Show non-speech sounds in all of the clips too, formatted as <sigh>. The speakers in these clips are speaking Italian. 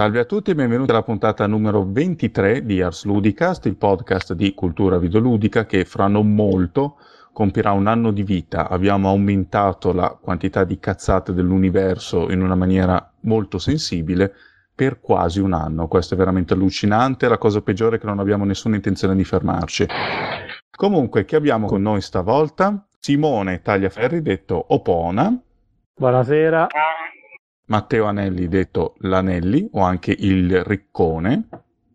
Salve a tutti e benvenuti alla puntata numero 23 di Ars Ludicast, il podcast di cultura videoludica che fra non molto compirà un anno di vita. Abbiamo aumentato la quantità di cazzate dell'universo in una maniera molto sensibile per quasi un anno. Questo è veramente allucinante, la cosa peggiore è che non abbiamo nessuna intenzione di fermarci. Comunque, chi abbiamo con noi stavolta? Simone Tagliaferri, detto Opona. Buonasera. Matteo Anelli, detto Lanelli, o anche il Riccone.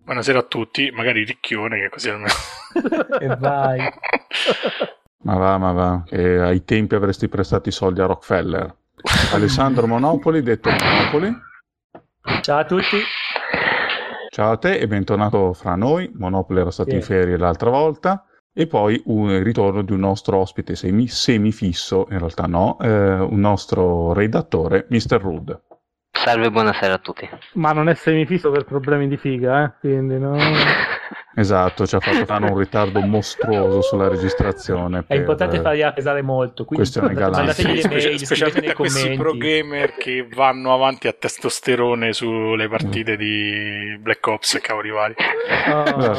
Buonasera a tutti, magari Ricchione, che così almeno... <laughs> e vai. Ma va, ma va, che ai tempi avresti prestato i soldi a Rockefeller. Alessandro Monopoli, detto Monopoli. Ciao a tutti. Ciao a te e bentornato fra noi. Monopoli era stato Sì. in ferie l'altra volta. E poi un ritorno di un nostro ospite semi, semifisso, in realtà no, eh, un nostro redattore, Mr. Rudd. Salve, buonasera a tutti. Ma non è semifisso per problemi di figa, eh? Quindi no. <laughs> Esatto, ci ha fatto fare un ritardo mostruoso sulla registrazione. È importante fargliela pesare molto. Quindi Questione galanza. mandategli le mail, specialmente a questi pro gamer che vanno avanti a testosterone sulle partite di Black Ops e cavoli vari. Oh.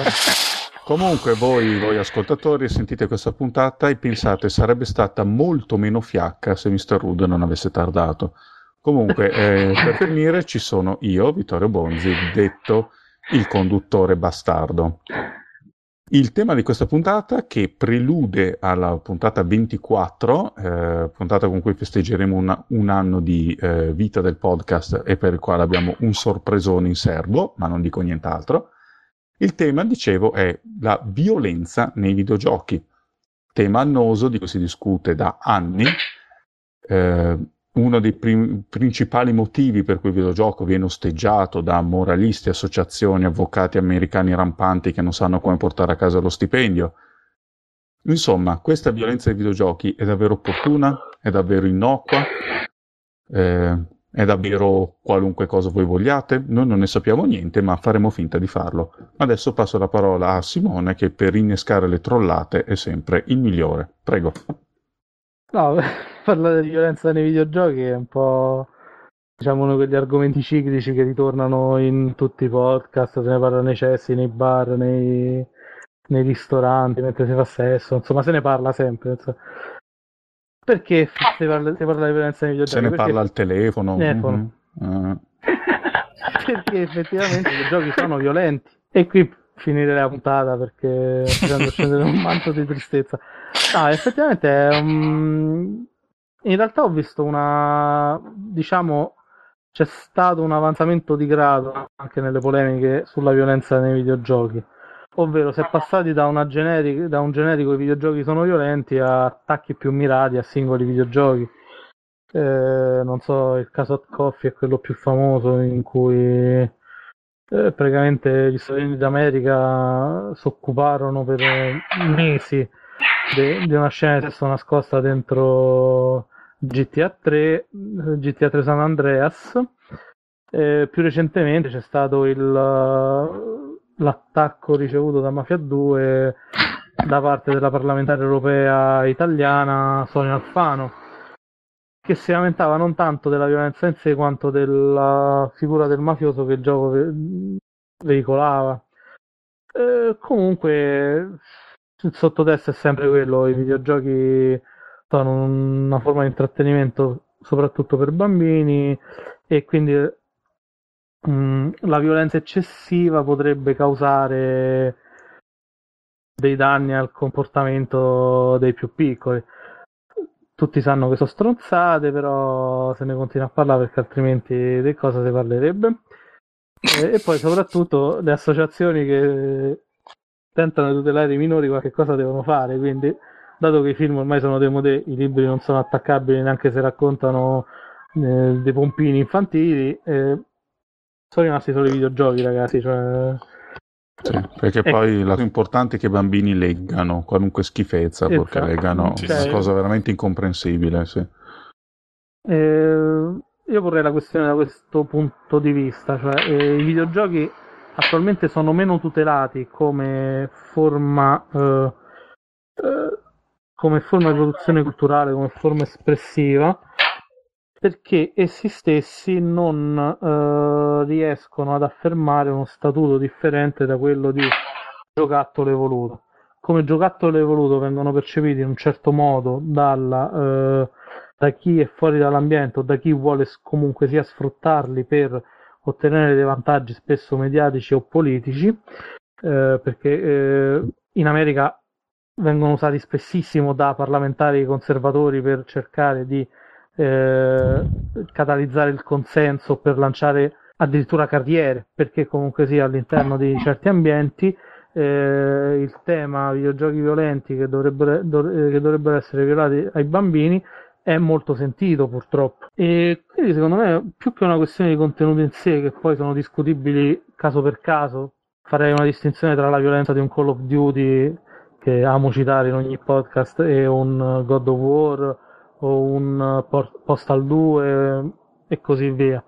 Comunque voi, voi ascoltatori sentite questa puntata e pensate sarebbe stata molto meno fiacca se Mr. Rudd non avesse tardato. Comunque, eh, per <laughs> finire ci sono io, Vittorio Bonzi, detto il conduttore bastardo. Il tema di questa puntata, che prelude alla puntata 24, eh, puntata con cui festeggeremo una- un anno di eh, vita del podcast e per il quale abbiamo un sorpresone in serbo, ma non dico nient'altro. Il tema, dicevo, è la violenza nei videogiochi. Tema annoso di cui si discute da anni. Eh, uno dei prim- principali motivi per cui il videogioco viene osteggiato da moralisti, associazioni, avvocati americani rampanti che non sanno come portare a casa lo stipendio. Insomma, questa violenza dei videogiochi è davvero opportuna? È davvero innocua? Eh, è davvero qualunque cosa voi vogliate? Noi non ne sappiamo niente, ma faremo finta di farlo. Adesso passo la parola a Simone che per innescare le trollate è sempre il migliore. Prego. No, <laughs> parlare di violenza nei videogiochi è un po'. Diciamo uno di quegli argomenti ciclici che ritornano in tutti i podcast, se ne parla nei cessi, nei bar, nei, nei ristoranti, mentre si fa sesso, insomma se ne parla sempre. insomma. Perché si parla, si parla di violenza nei videogiochi? Se ne Perché- parla al telefono. Telefono. Mhm. Eh, <laughs> perché effettivamente i giochi sono violenti. E qui finire la puntata perché facendo scendere un manto di tristezza. No, effettivamente un... in realtà ho visto una diciamo c'è stato un avanzamento di grado anche nelle polemiche sulla violenza nei videogiochi. Ovvero si è passati da, una generica, da un generico i videogiochi sono violenti a attacchi più mirati a singoli videogiochi. Eh, non so, il caso Hot Coffee è quello più famoso in cui eh, praticamente gli Stati Uniti d'America si occuparono per mesi de- di una scena di sesso nascosta dentro GTA 3, eh, GTA 3 San Andreas. Eh, più recentemente c'è stato il, l'attacco ricevuto da Mafia 2 da parte della parlamentare europea italiana Sonia Alfano che si lamentava non tanto della violenza in sé quanto della figura del mafioso che il gioco ve- veicolava. Eh, comunque, il sottotesto è sempre quello: i videogiochi sono una forma di intrattenimento soprattutto per bambini e quindi mm, la violenza eccessiva potrebbe causare dei danni al comportamento dei più piccoli tutti sanno che sono stronzate, però se ne continua a parlare perché altrimenti di cosa si parlerebbe. E, e poi soprattutto le associazioni che tentano di tutelare i minori qualche cosa devono fare, quindi dato che i film ormai sono demodé, i libri non sono attaccabili neanche se raccontano eh, dei pompini infantili, eh, sono rimasti solo i videogiochi ragazzi, cioè... sì, perché Ecco. poi la cosa importante è che i bambini leggano qualunque schifezza, perché Esatto. leggano Sì, è una cosa veramente incomprensibile. Sì. Eh, io vorrei la questione da questo punto di vista, cioè eh, i videogiochi attualmente sono meno tutelati come forma, eh, eh, come forma di produzione culturale, come forma espressiva, perché essi stessi non eh, riescono ad affermare uno statuto differente da quello di giocattolo evoluto. Come giocattolo evoluto vengono percepiti in un certo modo dalla, eh, da chi è fuori dall'ambiente o da chi vuole comunque sia sfruttarli per ottenere dei vantaggi spesso mediatici o politici, eh, perché eh, in America vengono usati spessissimo da parlamentari conservatori per cercare di eh, catalizzare il consenso, per lanciare addirittura carriere, perché comunque sia all'interno di certi ambienti eh, il tema videogiochi violenti che dovrebbero, dov- che dovrebbero essere violati ai bambini è molto sentito purtroppo. E quindi secondo me più che una questione di contenuti in sé, che poi sono discutibili caso per caso, farei una distinzione tra la violenza di un Call of Duty che amo citare in ogni podcast e un God of War o un Postal 2 e così via.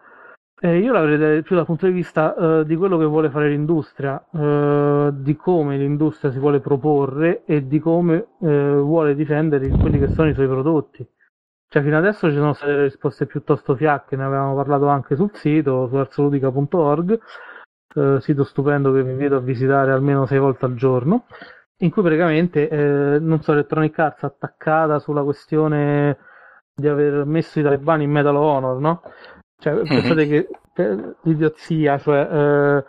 Eh, io la vedrei più dal punto di vista eh, di quello che vuole fare l'industria, eh, di come l'industria si vuole proporre e di come eh, vuole difendere quelli che sono i suoi prodotti. Cioè, fino adesso ci sono state delle risposte piuttosto fiacche, ne avevamo parlato anche sul sito, su arzoludica.org, eh, sito stupendo che vi invito a visitare almeno sei volte al giorno, in cui praticamente, eh, non so, Electronic Arts attaccata sulla questione di aver messo i talebani in Medal of Honor, no? Cioè, mm-hmm. pensate che l'idiozia, cioè, eh,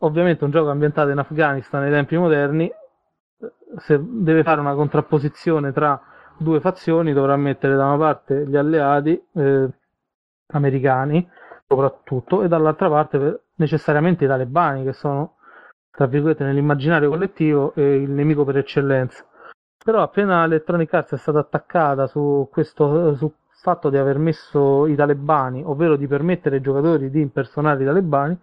ovviamente un gioco ambientato in Afghanistan nei tempi moderni, se deve fare una contrapposizione tra due fazioni dovrà mettere da una parte gli alleati eh, americani soprattutto e dall'altra parte necessariamente i talebani che sono tra virgolette nell'immaginario collettivo eh, il nemico per eccellenza. Però appena Electronic Arts è stata attaccata su questo su fatto di aver messo i talebani ovvero di permettere ai giocatori di impersonare i talebani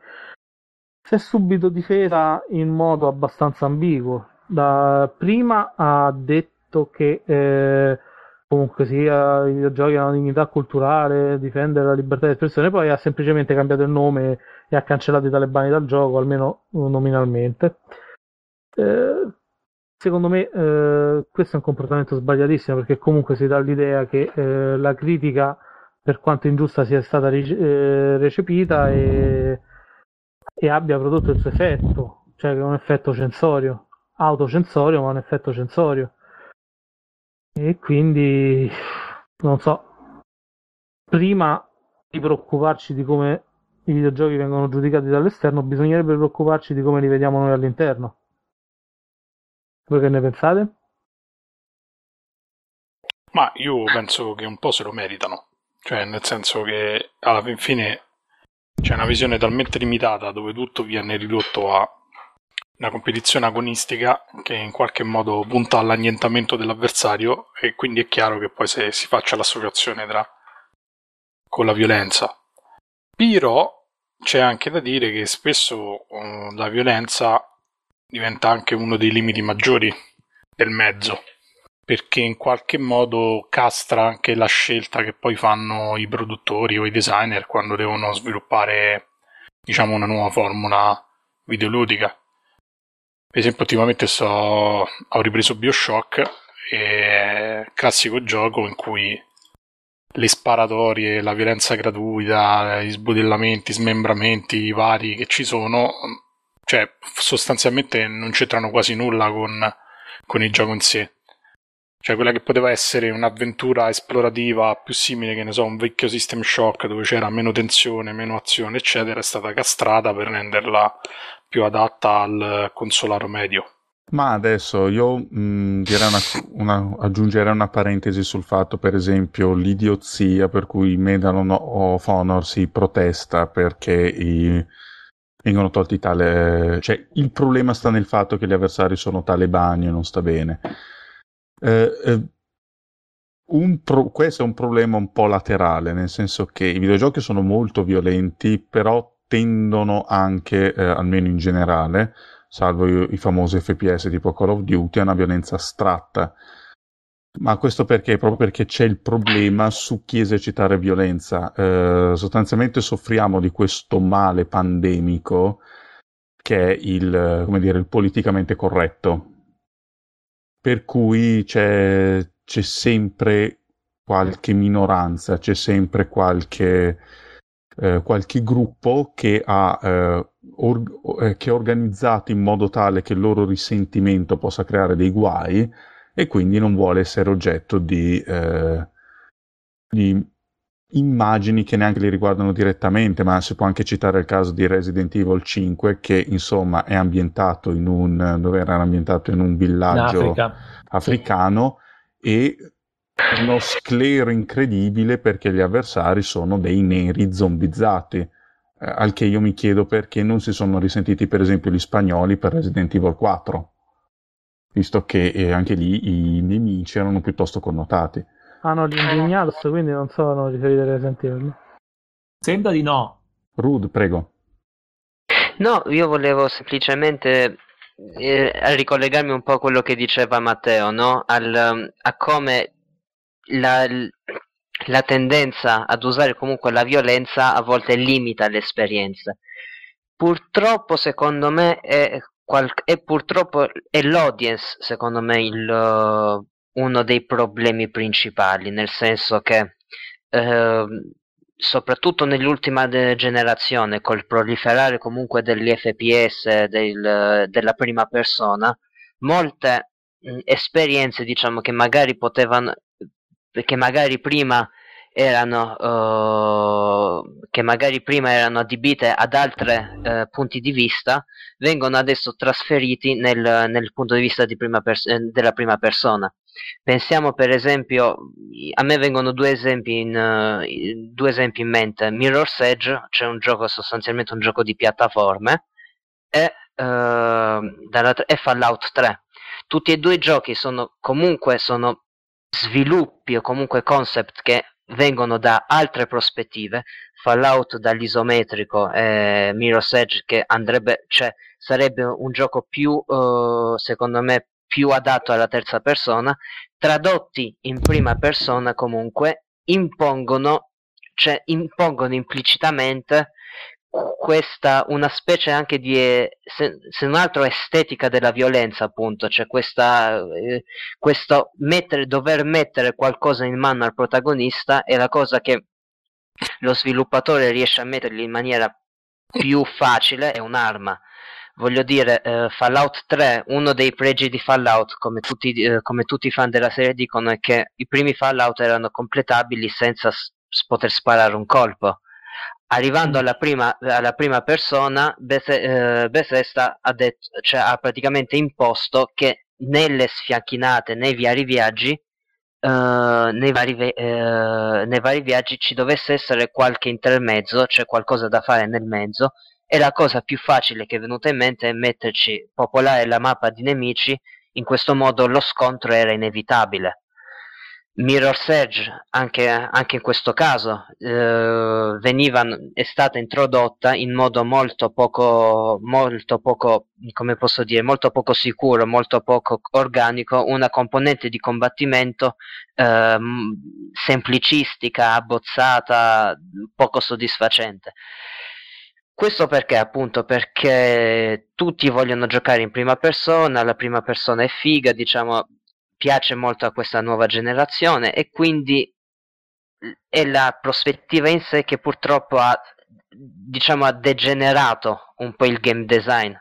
si è subito difesa in modo abbastanza ambiguo da prima ha detto detto che eh, comunque sia i videogiochi hanno dignità culturale, difendere la libertà di espressione, poi ha semplicemente cambiato il nome e ha cancellato i talebani dal gioco, almeno nominalmente. Eh, secondo me eh, questo è un comportamento sbagliatissimo perché comunque si dà l'idea che eh, la critica, per quanto ingiusta, sia stata eh, recepita e, e abbia prodotto il suo effetto, cioè che è un effetto censorio, autocensorio ma un effetto censorio. E quindi, non so, prima di preoccuparci di come i videogiochi vengono giudicati dall'esterno, bisognerebbe preoccuparci di come li vediamo noi all'interno. Voi che ne pensate? Ma io penso che un po' se lo meritano. Cioè, nel senso che alla fine c'è una visione talmente limitata dove tutto viene ridotto a una competizione agonistica che in qualche modo punta all'annientamento dell'avversario e quindi è chiaro che poi se si faccia l'associazione tra con la violenza. Però c'è anche da dire che spesso uh, la violenza diventa anche uno dei limiti maggiori del mezzo perché in qualche modo castra anche la scelta che poi fanno i produttori o i designer quando devono sviluppare diciamo una nuova formula videoludica per esempio, ultimamente sto, ho ripreso Bioshock, e classico gioco in cui le sparatorie, la violenza gratuita, gli sbudellamenti, smembramenti vari che ci sono, cioè sostanzialmente non c'entrano quasi nulla con, con il gioco in sé. Cioè quella che poteva essere un'avventura esplorativa più simile, che ne so, un vecchio System Shock dove c'era meno tensione, meno azione, eccetera, è stata castrata per renderla più adatta al consolaro medio. Ma adesso io mh, direi una, una, aggiungerei una parentesi sul fatto, per esempio, l'idiozia per cui Medal of Honor si protesta perché i, vengono tolti tale... cioè il problema sta nel fatto che gli avversari sono talebani e non sta bene. Eh, eh, pro... questo è un problema un po' laterale, nel senso che i videogiochi sono molto violenti, però tendono anche, eh, almeno in generale, salvo i, i, famosi FPS tipo Call of Duty, a una violenza astratta. Ma questo perché? Proprio perché c'è il problema su chi esercitare violenza. Eh, sostanzialmente soffriamo di questo male pandemico che è il, come dire, il politicamente corretto. Per cui c'è, c'è sempre qualche minoranza, c'è sempre qualche, eh, qualche gruppo che, ha, eh, or- eh, che è organizzato in modo tale che il loro risentimento possa creare dei guai e quindi non vuole essere oggetto di, eh, di immagini che neanche li riguardano direttamente, ma si può anche citare il caso di Resident Evil 5 che insomma è ambientato in un dove era ambientato in un villaggio africano sì. e uno sclero incredibile perché gli avversari sono dei neri zombizzati. Eh, al che io mi chiedo perché non si sono risentiti, per esempio, gli spagnoli per Resident Evil 4, visto che eh, anche lì i nemici erano piuttosto connotati. Hanno gli indignados, quindi non sono riferiti a Resident Evil. Sembra di no. Rude, prego. No, io volevo semplicemente eh, ricollegarmi un po' a quello che diceva Matteo, no? Al, a come la, la tendenza ad usare comunque la violenza a volte limita le esperienze. Purtroppo, secondo me, è, qual- è purtroppo è l'audience, secondo me, il, uh, uno dei problemi principali, nel senso che uh, soprattutto nell'ultima de- generazione, col proliferare comunque degli FPS del, della prima persona, molte mh, esperienze, diciamo, che magari potevano che magari prima erano uh, che magari prima erano adibite ad altri uh, punti di vista vengono adesso trasferiti nel, nel punto di vista di prima eh, della prima persona. Pensiamo per esempio a me vengono due esempi in, uh, due esempi in mente. Mirror's Edge c'è un gioco sostanzialmente un gioco di piattaforme e, e Fallout 3 tutti e due i giochi sono comunque sono sviluppi o comunque concept che vengono da altre prospettive, Fallout dall'isometrico e Mirror's Edge che andrebbe, cioè sarebbe un gioco più, uh, secondo me, più adatto alla terza persona, tradotti in prima persona comunque impongono, cioè impongono implicitamente questa una specie anche di se, se, non altro estetica della violenza appunto cioè questa eh, questo mettere dover mettere qualcosa in mano al protagonista è la cosa che lo sviluppatore riesce a mettergli in maniera più facile è un'arma. Voglio dire eh, Fallout 3 uno dei pregi di Fallout come tutti, eh, come tutti i fan della serie dicono è che i primi Fallout erano completabili senza s- poter sparare un colpo arrivando alla prima, alla prima persona, eh, Bethesda ha, detto, cioè, ha praticamente imposto che nelle sfiacchinate, nei vari viaggi, Uh, nei, vari, uh, nei, vari, viaggi ci dovesse essere qualche intermezzo, cioè qualcosa da fare nel mezzo, e la cosa più facile che è venuta in mente è metterci, popolare la mappa di nemici, in questo modo lo scontro era inevitabile. Mirror's Edge anche, anche in questo caso eh, veniva, è stata introdotta in modo molto poco, molto poco, come posso dire, molto poco sicuro, molto poco organico, una componente di combattimento eh, semplicistica, abbozzata, poco soddisfacente. Questo perché? Appunto perché tutti vogliono giocare in prima persona, la prima persona è figa, diciamo, piace molto a questa nuova generazione e quindi è la prospettiva in sé che purtroppo ha, diciamo, ha degenerato un po' il game design,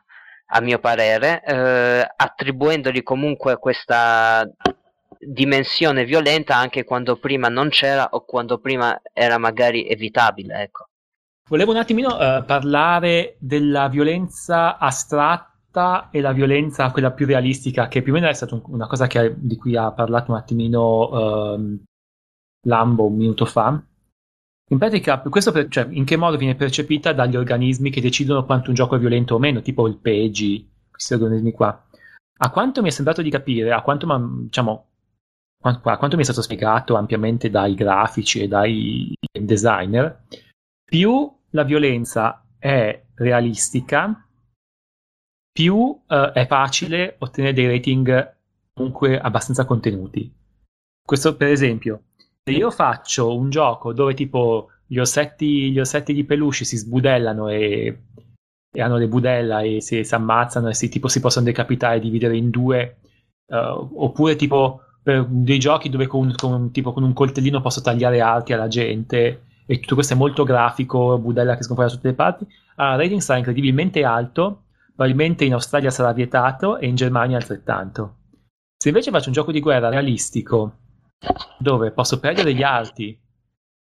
a mio parere, eh, attribuendogli comunque questa dimensione violenta anche quando prima non c'era o quando prima era magari evitabile. Ecco. Volevo un attimino uh, parlare della violenza astratta realtà e la violenza, quella più realistica, che più o meno è stata una cosa che, di cui ha parlato un attimino um, Lambo un minuto fa. In pratica, questo per, cioè, in che modo viene percepita dagli organismi che decidono quanto un gioco è violento o meno, tipo il PEGI, questi organismi qua. A quanto mi è sembrato di capire, a quanto, diciamo, a quanto mi è stato spiegato ampiamente dai grafici e dai designer, più la violenza è realistica, più uh, è facile ottenere dei rating comunque abbastanza contenuti. Questo per esempio, se io faccio un gioco dove tipo gli ossetti, gli ossetti di peluche si sbudellano e, e hanno le budella e si, si ammazzano e si, tipo, si possono decapitare e dividere in due, uh, oppure tipo per dei giochi dove con, con, tipo con un coltellino posso tagliare altri alla gente e tutto questo è molto grafico, budella che scompare da tutte le parti, ha ah, rating sarà incredibilmente alto, probabilmente in Australia sarà vietato e in Germania altrettanto. Se invece faccio un gioco di guerra realistico, dove posso perdere gli altri,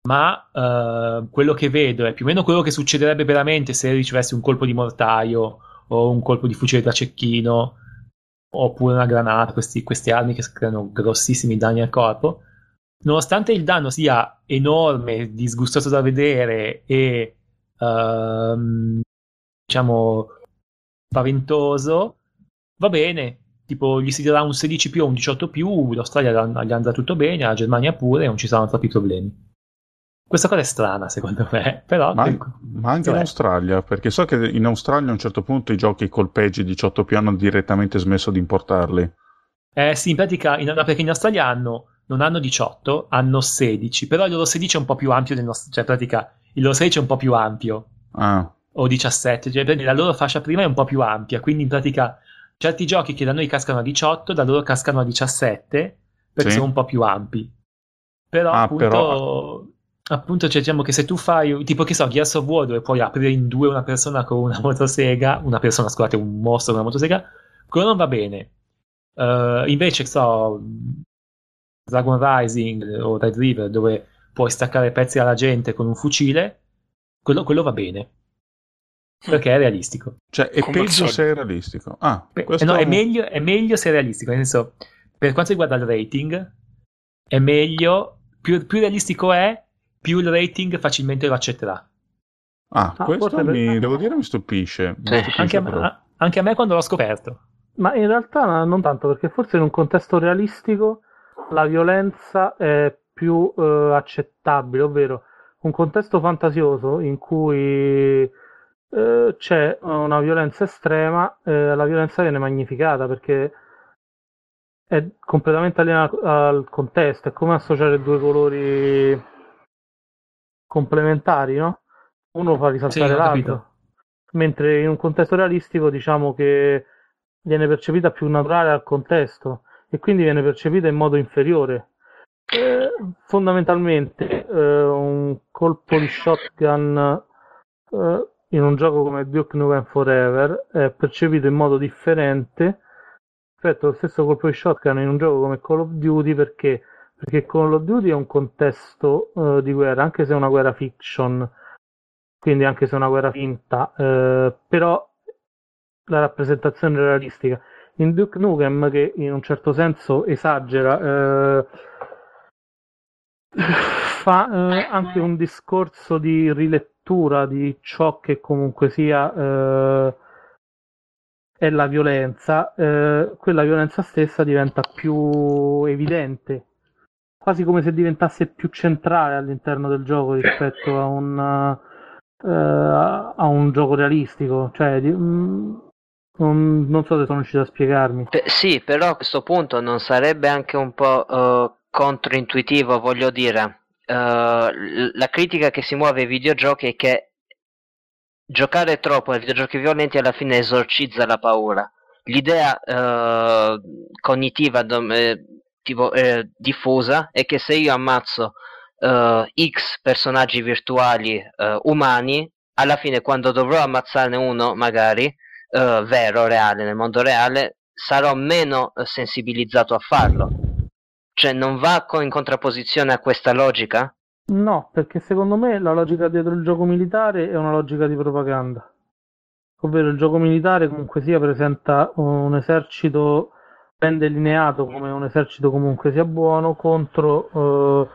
ma uh, quello che vedo è più o meno quello che succederebbe veramente se ricevessi un colpo di mortaio o un colpo di fucile da cecchino oppure una granata, questi, queste armi che creano grossissimi danni al corpo. Nonostante il danno sia enorme, disgustoso da vedere e uh, diciamo spaventoso, va bene. Tipo, gli si darà un 16 più o un 18 più, l'Australia gli andrà tutto bene, la Germania pure, non ci saranno troppi problemi. Questa cosa è strana, secondo me, <laughs> però... Ma, ma anche in Australia, perché so che in Australia a un certo punto i giochi colpeggi 18 più hanno direttamente smesso di importarli. Eh sì, in pratica, in, perché in Australia hanno, non hanno 18, hanno 16, però il loro 16 è un po' più ampio del nostro... Cioè, in pratica, il loro 16 è un po' più ampio. Ah. O 17, cioè la loro fascia prima è un po' più ampia, quindi in pratica certi giochi che da noi cascano a 18, da loro cascano a 17, perché sì. sono un po' più ampi. Però ah, appunto... Però appunto cioè, diciamo che se tu fai tipo che so Gears of War dove puoi aprire in due una persona con una <laughs> motosega una persona scusate un mostro con una motosega quello non va bene uh, invece so Dragon Rising o Red River dove puoi staccare pezzi alla gente con un fucile quello, quello va bene perché è realistico cioè è Come peggio se è realistico ah, Beh, no, è, meglio, è meglio se è realistico nel senso per quanto riguarda il rating è meglio più, più realistico è più il rating facilmente lo accetterà. Ah, ah questo mi, per... devo dire mi stupisce. Mi stupisce anche, a me, anche, a me, quando l'ho scoperto. Ma in realtà non tanto, perché forse in un contesto realistico la violenza è più eh, accettabile, ovvero un contesto fantasioso in cui eh, c'è una violenza estrema, eh, la violenza viene magnificata perché è completamente aliena al contesto, è come associare due colori complementari, no? Uno fa risaltare sì, l'altro. Mentre in un contesto realistico diciamo che viene percepita più naturale al contesto e quindi viene percepita in modo inferiore. Eh, fondamentalmente eh, un colpo di shotgun eh, in un gioco come Duke Nukem Forever è percepito in modo differente rispetto allo stesso colpo di shotgun in un gioco come Call of Duty perché perché Call of Duty è un contesto uh, di guerra, anche se è una guerra fiction, quindi anche se è una guerra finta, uh, però la rappresentazione realistica. In Duke Nukem, che in un certo senso esagera, uh, <laughs> fa anche un discorso di rilettura di ciò che comunque sia è la violenza, quella violenza stessa diventa più evidente quasi come se diventasse più centrale all'interno del gioco rispetto a un, uh, a un gioco realistico. Cioè, di, um, non, non, so se sono riuscito a spiegarmi. Beh, sì, però a questo punto non sarebbe anche un po' uh, controintuitivo, voglio dire. Uh, la critica che si muove ai videogiochi è che giocare troppo ai videogiochi violenti alla fine esorcizza la paura. L'idea cognitiva tipo, eh, diffusa è che se io ammazzo uh, X personaggi virtuali uh, umani, alla fine quando dovrò ammazzarne uno, magari, uh, vero, reale, nel mondo reale, sarò meno sensibilizzato a farlo. Cioè non va in contrapposizione a questa logica? No, perché secondo me la logica dietro il gioco militare è una logica di propaganda. Ovvero il gioco militare comunque sia presenta un esercito ben delineato come un esercito comunque sia buono contro uh,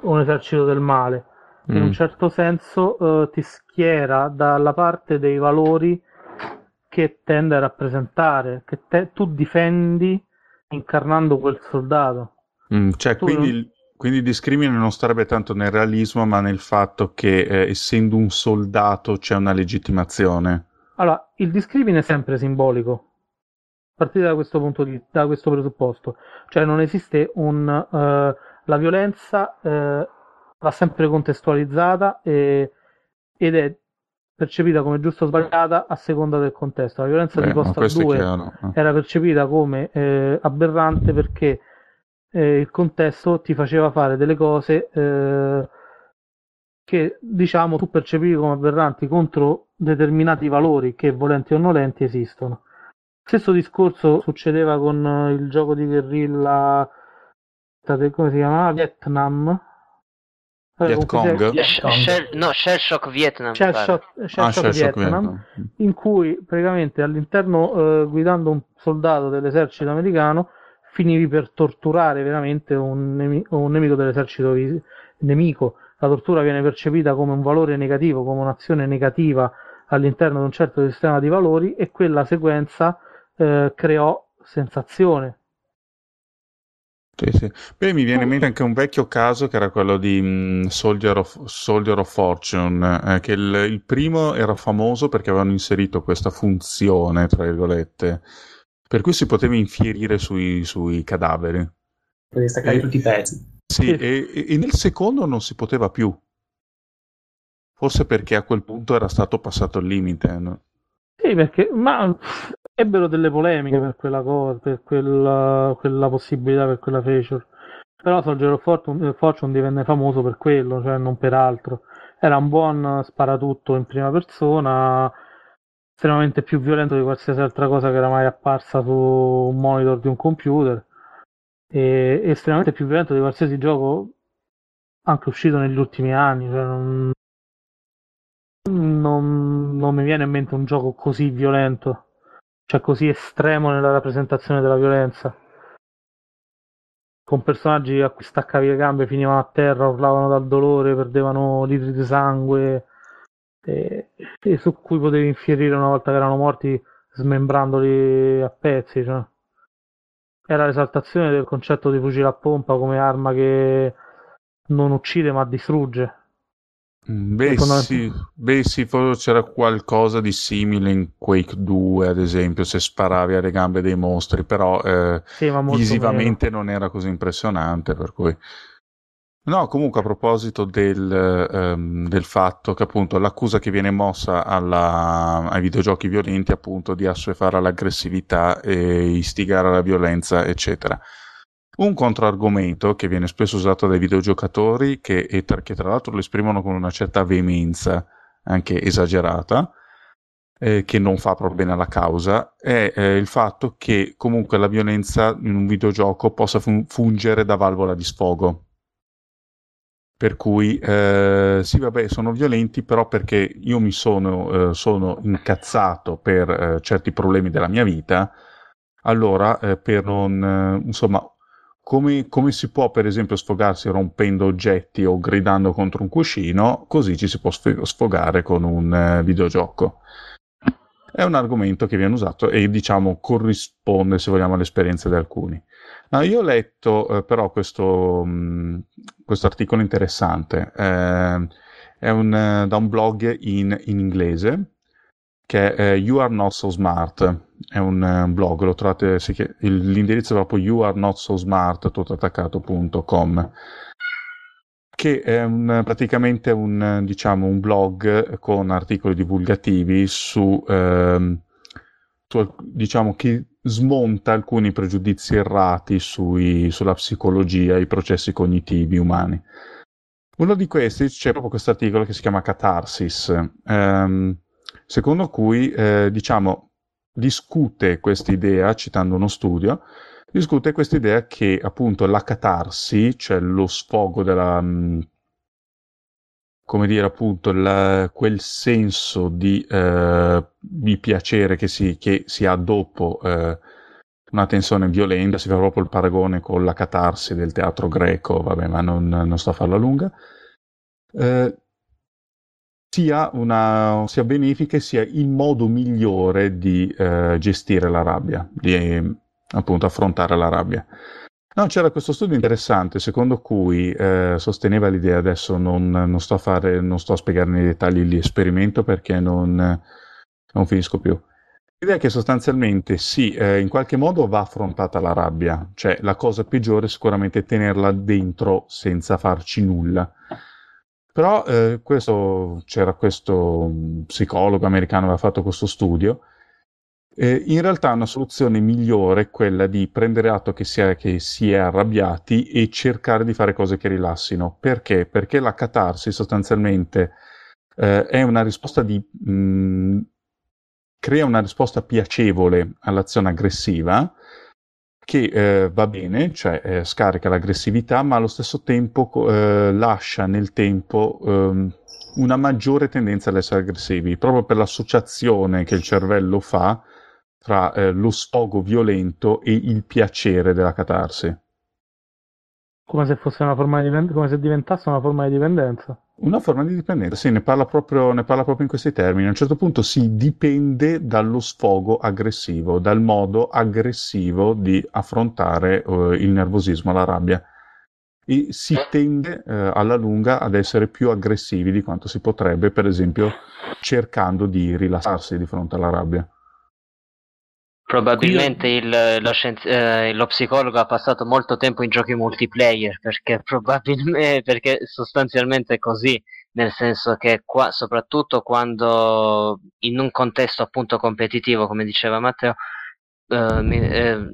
un esercito del male. In mm. un certo senso uh, ti schiera dalla parte dei valori che tende a rappresentare, che te, tu difendi incarnando quel soldato. Mm, cioè, quindi, non... quindi il discrimine non starebbe tanto nel realismo, ma nel fatto che eh, essendo un soldato c'è una legittimazione. Allora, il discrimine è sempre simbolico, partire da questo punto di, da questo presupposto, cioè non esiste un uh, la violenza uh, va sempre contestualizzata e, ed è percepita come giusta o sbagliata a seconda del contesto. La violenza Beh, di Costa 2 era percepita come eh, aberrante perché eh, il contesto ti faceva fare delle cose eh, che diciamo tu percepivi come aberranti contro determinati valori che volenti o nolenti esistono. Stesso discorso succedeva con il gioco di guerrilla come si chiamava? Vietnam Vietcong? Shell, no, Shell Shock Vietnam. Shell Shock, Shell ah, Shock Vietnam, Vietnam, in cui praticamente all'interno, eh, guidando un soldato dell'esercito americano, finivi per torturare veramente un, nemi- un nemico dell'esercito vi- nemico. La tortura viene percepita come un valore negativo, come un'azione negativa all'interno di un certo sistema di valori e quella sequenza eh, creò sensazione, sì, sì. Beh, mi viene in mente anche un vecchio caso che era quello di um, Soldier, of, Soldier, of, Fortune, eh, che il, il, primo era famoso perché avevano inserito questa funzione, tra virgolette, per cui si poteva infierire sui, sui cadaveri. Per staccare tutti i pezzi. Sì, e, e, nel secondo non si poteva più. Forse perché a quel punto era stato passato il limite. No? Sì, perché ma ebbero delle polemiche per quella cosa, per quella, quella possibilità, per quella feature. Però Soldier of Fortune, Fortune divenne famoso per quello, cioè non per altro. Era un buon sparatutto in prima persona, estremamente più violento di qualsiasi altra cosa che era mai apparsa su un monitor di un computer. E estremamente più violento di qualsiasi gioco anche uscito negli ultimi anni. Cioè non, non, non mi viene in mente un gioco così violento cioè così estremo nella rappresentazione della violenza. Con personaggi a cui staccavi le gambe, finivano a terra, urlavano dal dolore, perdevano litri di sangue, e, e su cui potevi infierire una volta che erano morti smembrandoli a pezzi. Cioè. Era l'esaltazione del concetto di fucile a pompa come arma che non uccide ma distrugge. Beh sì, beh sì, forse c'era qualcosa di simile in Quake 2, ad esempio, se sparavi alle gambe dei mostri, però eh, sì, visivamente meno. non era così impressionante, per cui... No, comunque a proposito del, um, del, fatto che appunto l'accusa che viene mossa alla, ai videogiochi violenti appunto di assuefare all'aggressività e istigare alla violenza, eccetera. Un controargomento che viene spesso usato dai videogiocatori, che, e tra, che tra l'altro lo esprimono con una certa veemenza, anche esagerata, eh, che non fa proprio bene alla causa, è eh, il fatto che comunque la violenza in un videogioco possa fun- fungere da valvola di sfogo. Per cui, eh, sì, vabbè, sono violenti, però perché io mi sono, eh, sono incazzato per eh, certi problemi della mia vita, allora eh, per non, insomma, come, come, si può per esempio sfogarsi rompendo oggetti o gridando contro un cuscino, così ci si può sfogare con un eh, videogioco. È un argomento che viene usato e diciamo corrisponde, se vogliamo, all'esperienza di alcuni. No, io ho letto eh, però questo mm, articolo interessante, eh, è un, eh, da un blog in, in inglese che è You Are Not So Smart, è un uh, blog, lo trovate, chiama, l'indirizzo è proprio youarenotsosmart.com che è un, praticamente un, diciamo, un blog con articoli divulgativi su, ehm, diciamo, che smonta alcuni pregiudizi errati sui, sulla psicologia e i processi cognitivi umani. Uno di questi c'è proprio questo articolo che si chiama Catarsis. Um, secondo cui eh, diciamo, discute questa idea, citando uno studio, discute questa idea che appunto la catarsi, cioè lo sfogo della, come dire appunto, la, quel senso di, eh, di piacere che si, che si, ha dopo eh, una tensione violenta, si fa proprio il paragone con la catarsi del teatro greco, vabbè ma non, non sto a farla lunga, eh, sia, una, sia benefica sia il modo migliore di eh, gestire la rabbia, di appunto affrontare la rabbia. No, c'era questo studio interessante secondo cui eh, sosteneva l'idea, adesso non, non, sto a fare, non sto a spiegare nei dettagli l'esperimento perché non, non finisco più. L'idea è che sostanzialmente sì, eh, in qualche modo va affrontata la rabbia, cioè la cosa peggiore è sicuramente tenerla dentro senza farci nulla. Però eh, questo, c'era questo psicologo americano che aveva fatto questo studio Eh, in realtà una soluzione migliore è quella di prendere atto che si, è, che si è arrabbiati e cercare di fare cose che rilassino. Perché? Perché la catarsi sostanzialmente eh, è una risposta di... Mh, crea una risposta piacevole all'azione aggressiva che eh, va bene, cioè eh, scarica l'aggressività, ma allo stesso tempo eh, lascia nel tempo ehm, una maggiore tendenza ad essere aggressivi, proprio per l'associazione che il cervello fa tra eh, lo sfogo violento e il piacere della catarsi. Come se fosse una forma di dipendenza, come se diventasse una forma di dipendenza. Una forma di dipendenza, sì, ne parla, proprio, ne parla proprio in questi termini. A un certo punto si dipende dallo sfogo aggressivo, dal modo aggressivo di affrontare uh, il nervosismo, la rabbia. E si tende uh, alla lunga ad essere più aggressivi di quanto si potrebbe, per esempio, cercando di rilassarsi di fronte alla rabbia. Probabilmente il, lo, scienzi- eh, lo, psicologo ha passato molto tempo in giochi multiplayer perché <laughs> probabilmente perché sostanzialmente è così, nel senso che qua, soprattutto quando in un contesto appunto competitivo, come diceva Matteo, eh, mi, eh,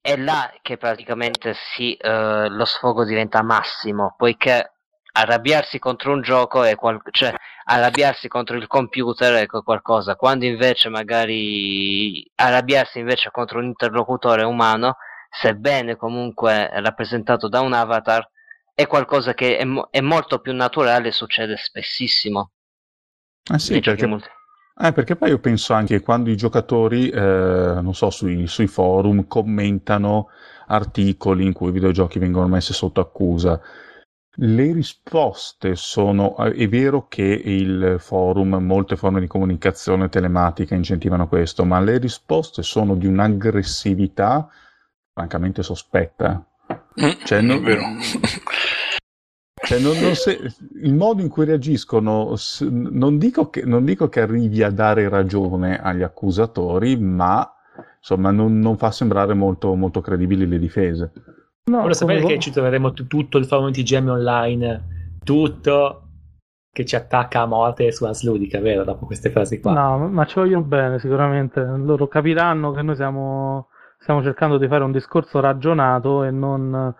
è là che praticamente si, eh, lo sfogo diventa massimo, poiché arrabbiarsi contro un gioco è qual- cioè arrabbiarsi contro il computer è qualcosa, quando invece magari arrabbiarsi invece contro un interlocutore umano, sebbene comunque rappresentato da un avatar, è qualcosa che è, mo- è molto più naturale e succede spessissimo. Eh sì, perché, molti... eh, perché, poi io penso anche quando i giocatori, eh, non so, sui, sui forum commentano articoli in cui i videogiochi vengono messi sotto accusa le risposte sono, eh, è vero che il forum, molte forme di comunicazione telematica incentivano questo, ma le risposte sono di un'aggressività francamente sospetta. Mm, cioè, non, è vero. Cioè, non, non se, il modo in cui reagiscono, non dico, che, non dico, che, arrivi a dare ragione agli accusatori, ma insomma non, non fa sembrare molto, molto credibili le difese. No, Ora sapete che ci troveremo t- tutto il forum TGM online, tutto che ci attacca a morte su Asludica, vero? Dopo queste frasi qua. No, ma ci vogliono bene sicuramente. Loro capiranno che noi stiamo, stiamo cercando di fare un discorso ragionato e non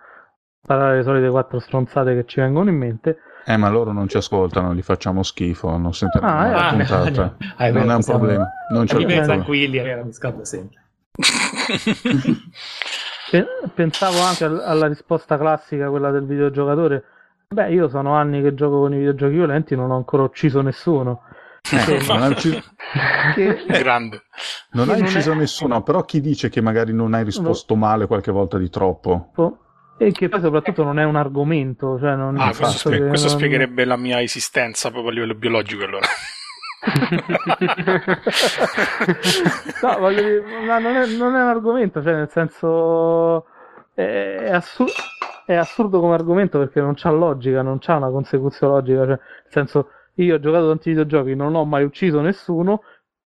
parlare le solite quattro stronzate che ci vengono in mente. Eh, ma loro non ci ascoltano, gli facciamo schifo, non sentiranno ah, la eh, puntata. Ah, non è un <laughs> problema. Non c'è problema. tranquilli, è mi scappa sempre. <laughs> <laughs> Pensavo anche alla risposta classica, quella del videogiocatore. Beh, io sono anni che gioco con i videogiochi violenti, non ho ancora ucciso nessuno. Eh, non hai ucciso... <laughs> che... Grande. Non hai ucciso è... nessuno, però chi dice che magari non hai risposto no. male qualche volta di troppo? E che poi soprattutto non è un argomento. Cioè non ah, questo, spie- questo non... spiegherebbe la mia esistenza proprio a livello biologico allora. No, voglio dire, ma non è, non è un argomento, cioè nel senso è, è, assur- è, assurdo come argomento perché non c'ha logica, non c'ha una consecuzione logica, cioè nel senso io ho giocato tanti videogiochi, non ho mai ucciso nessuno,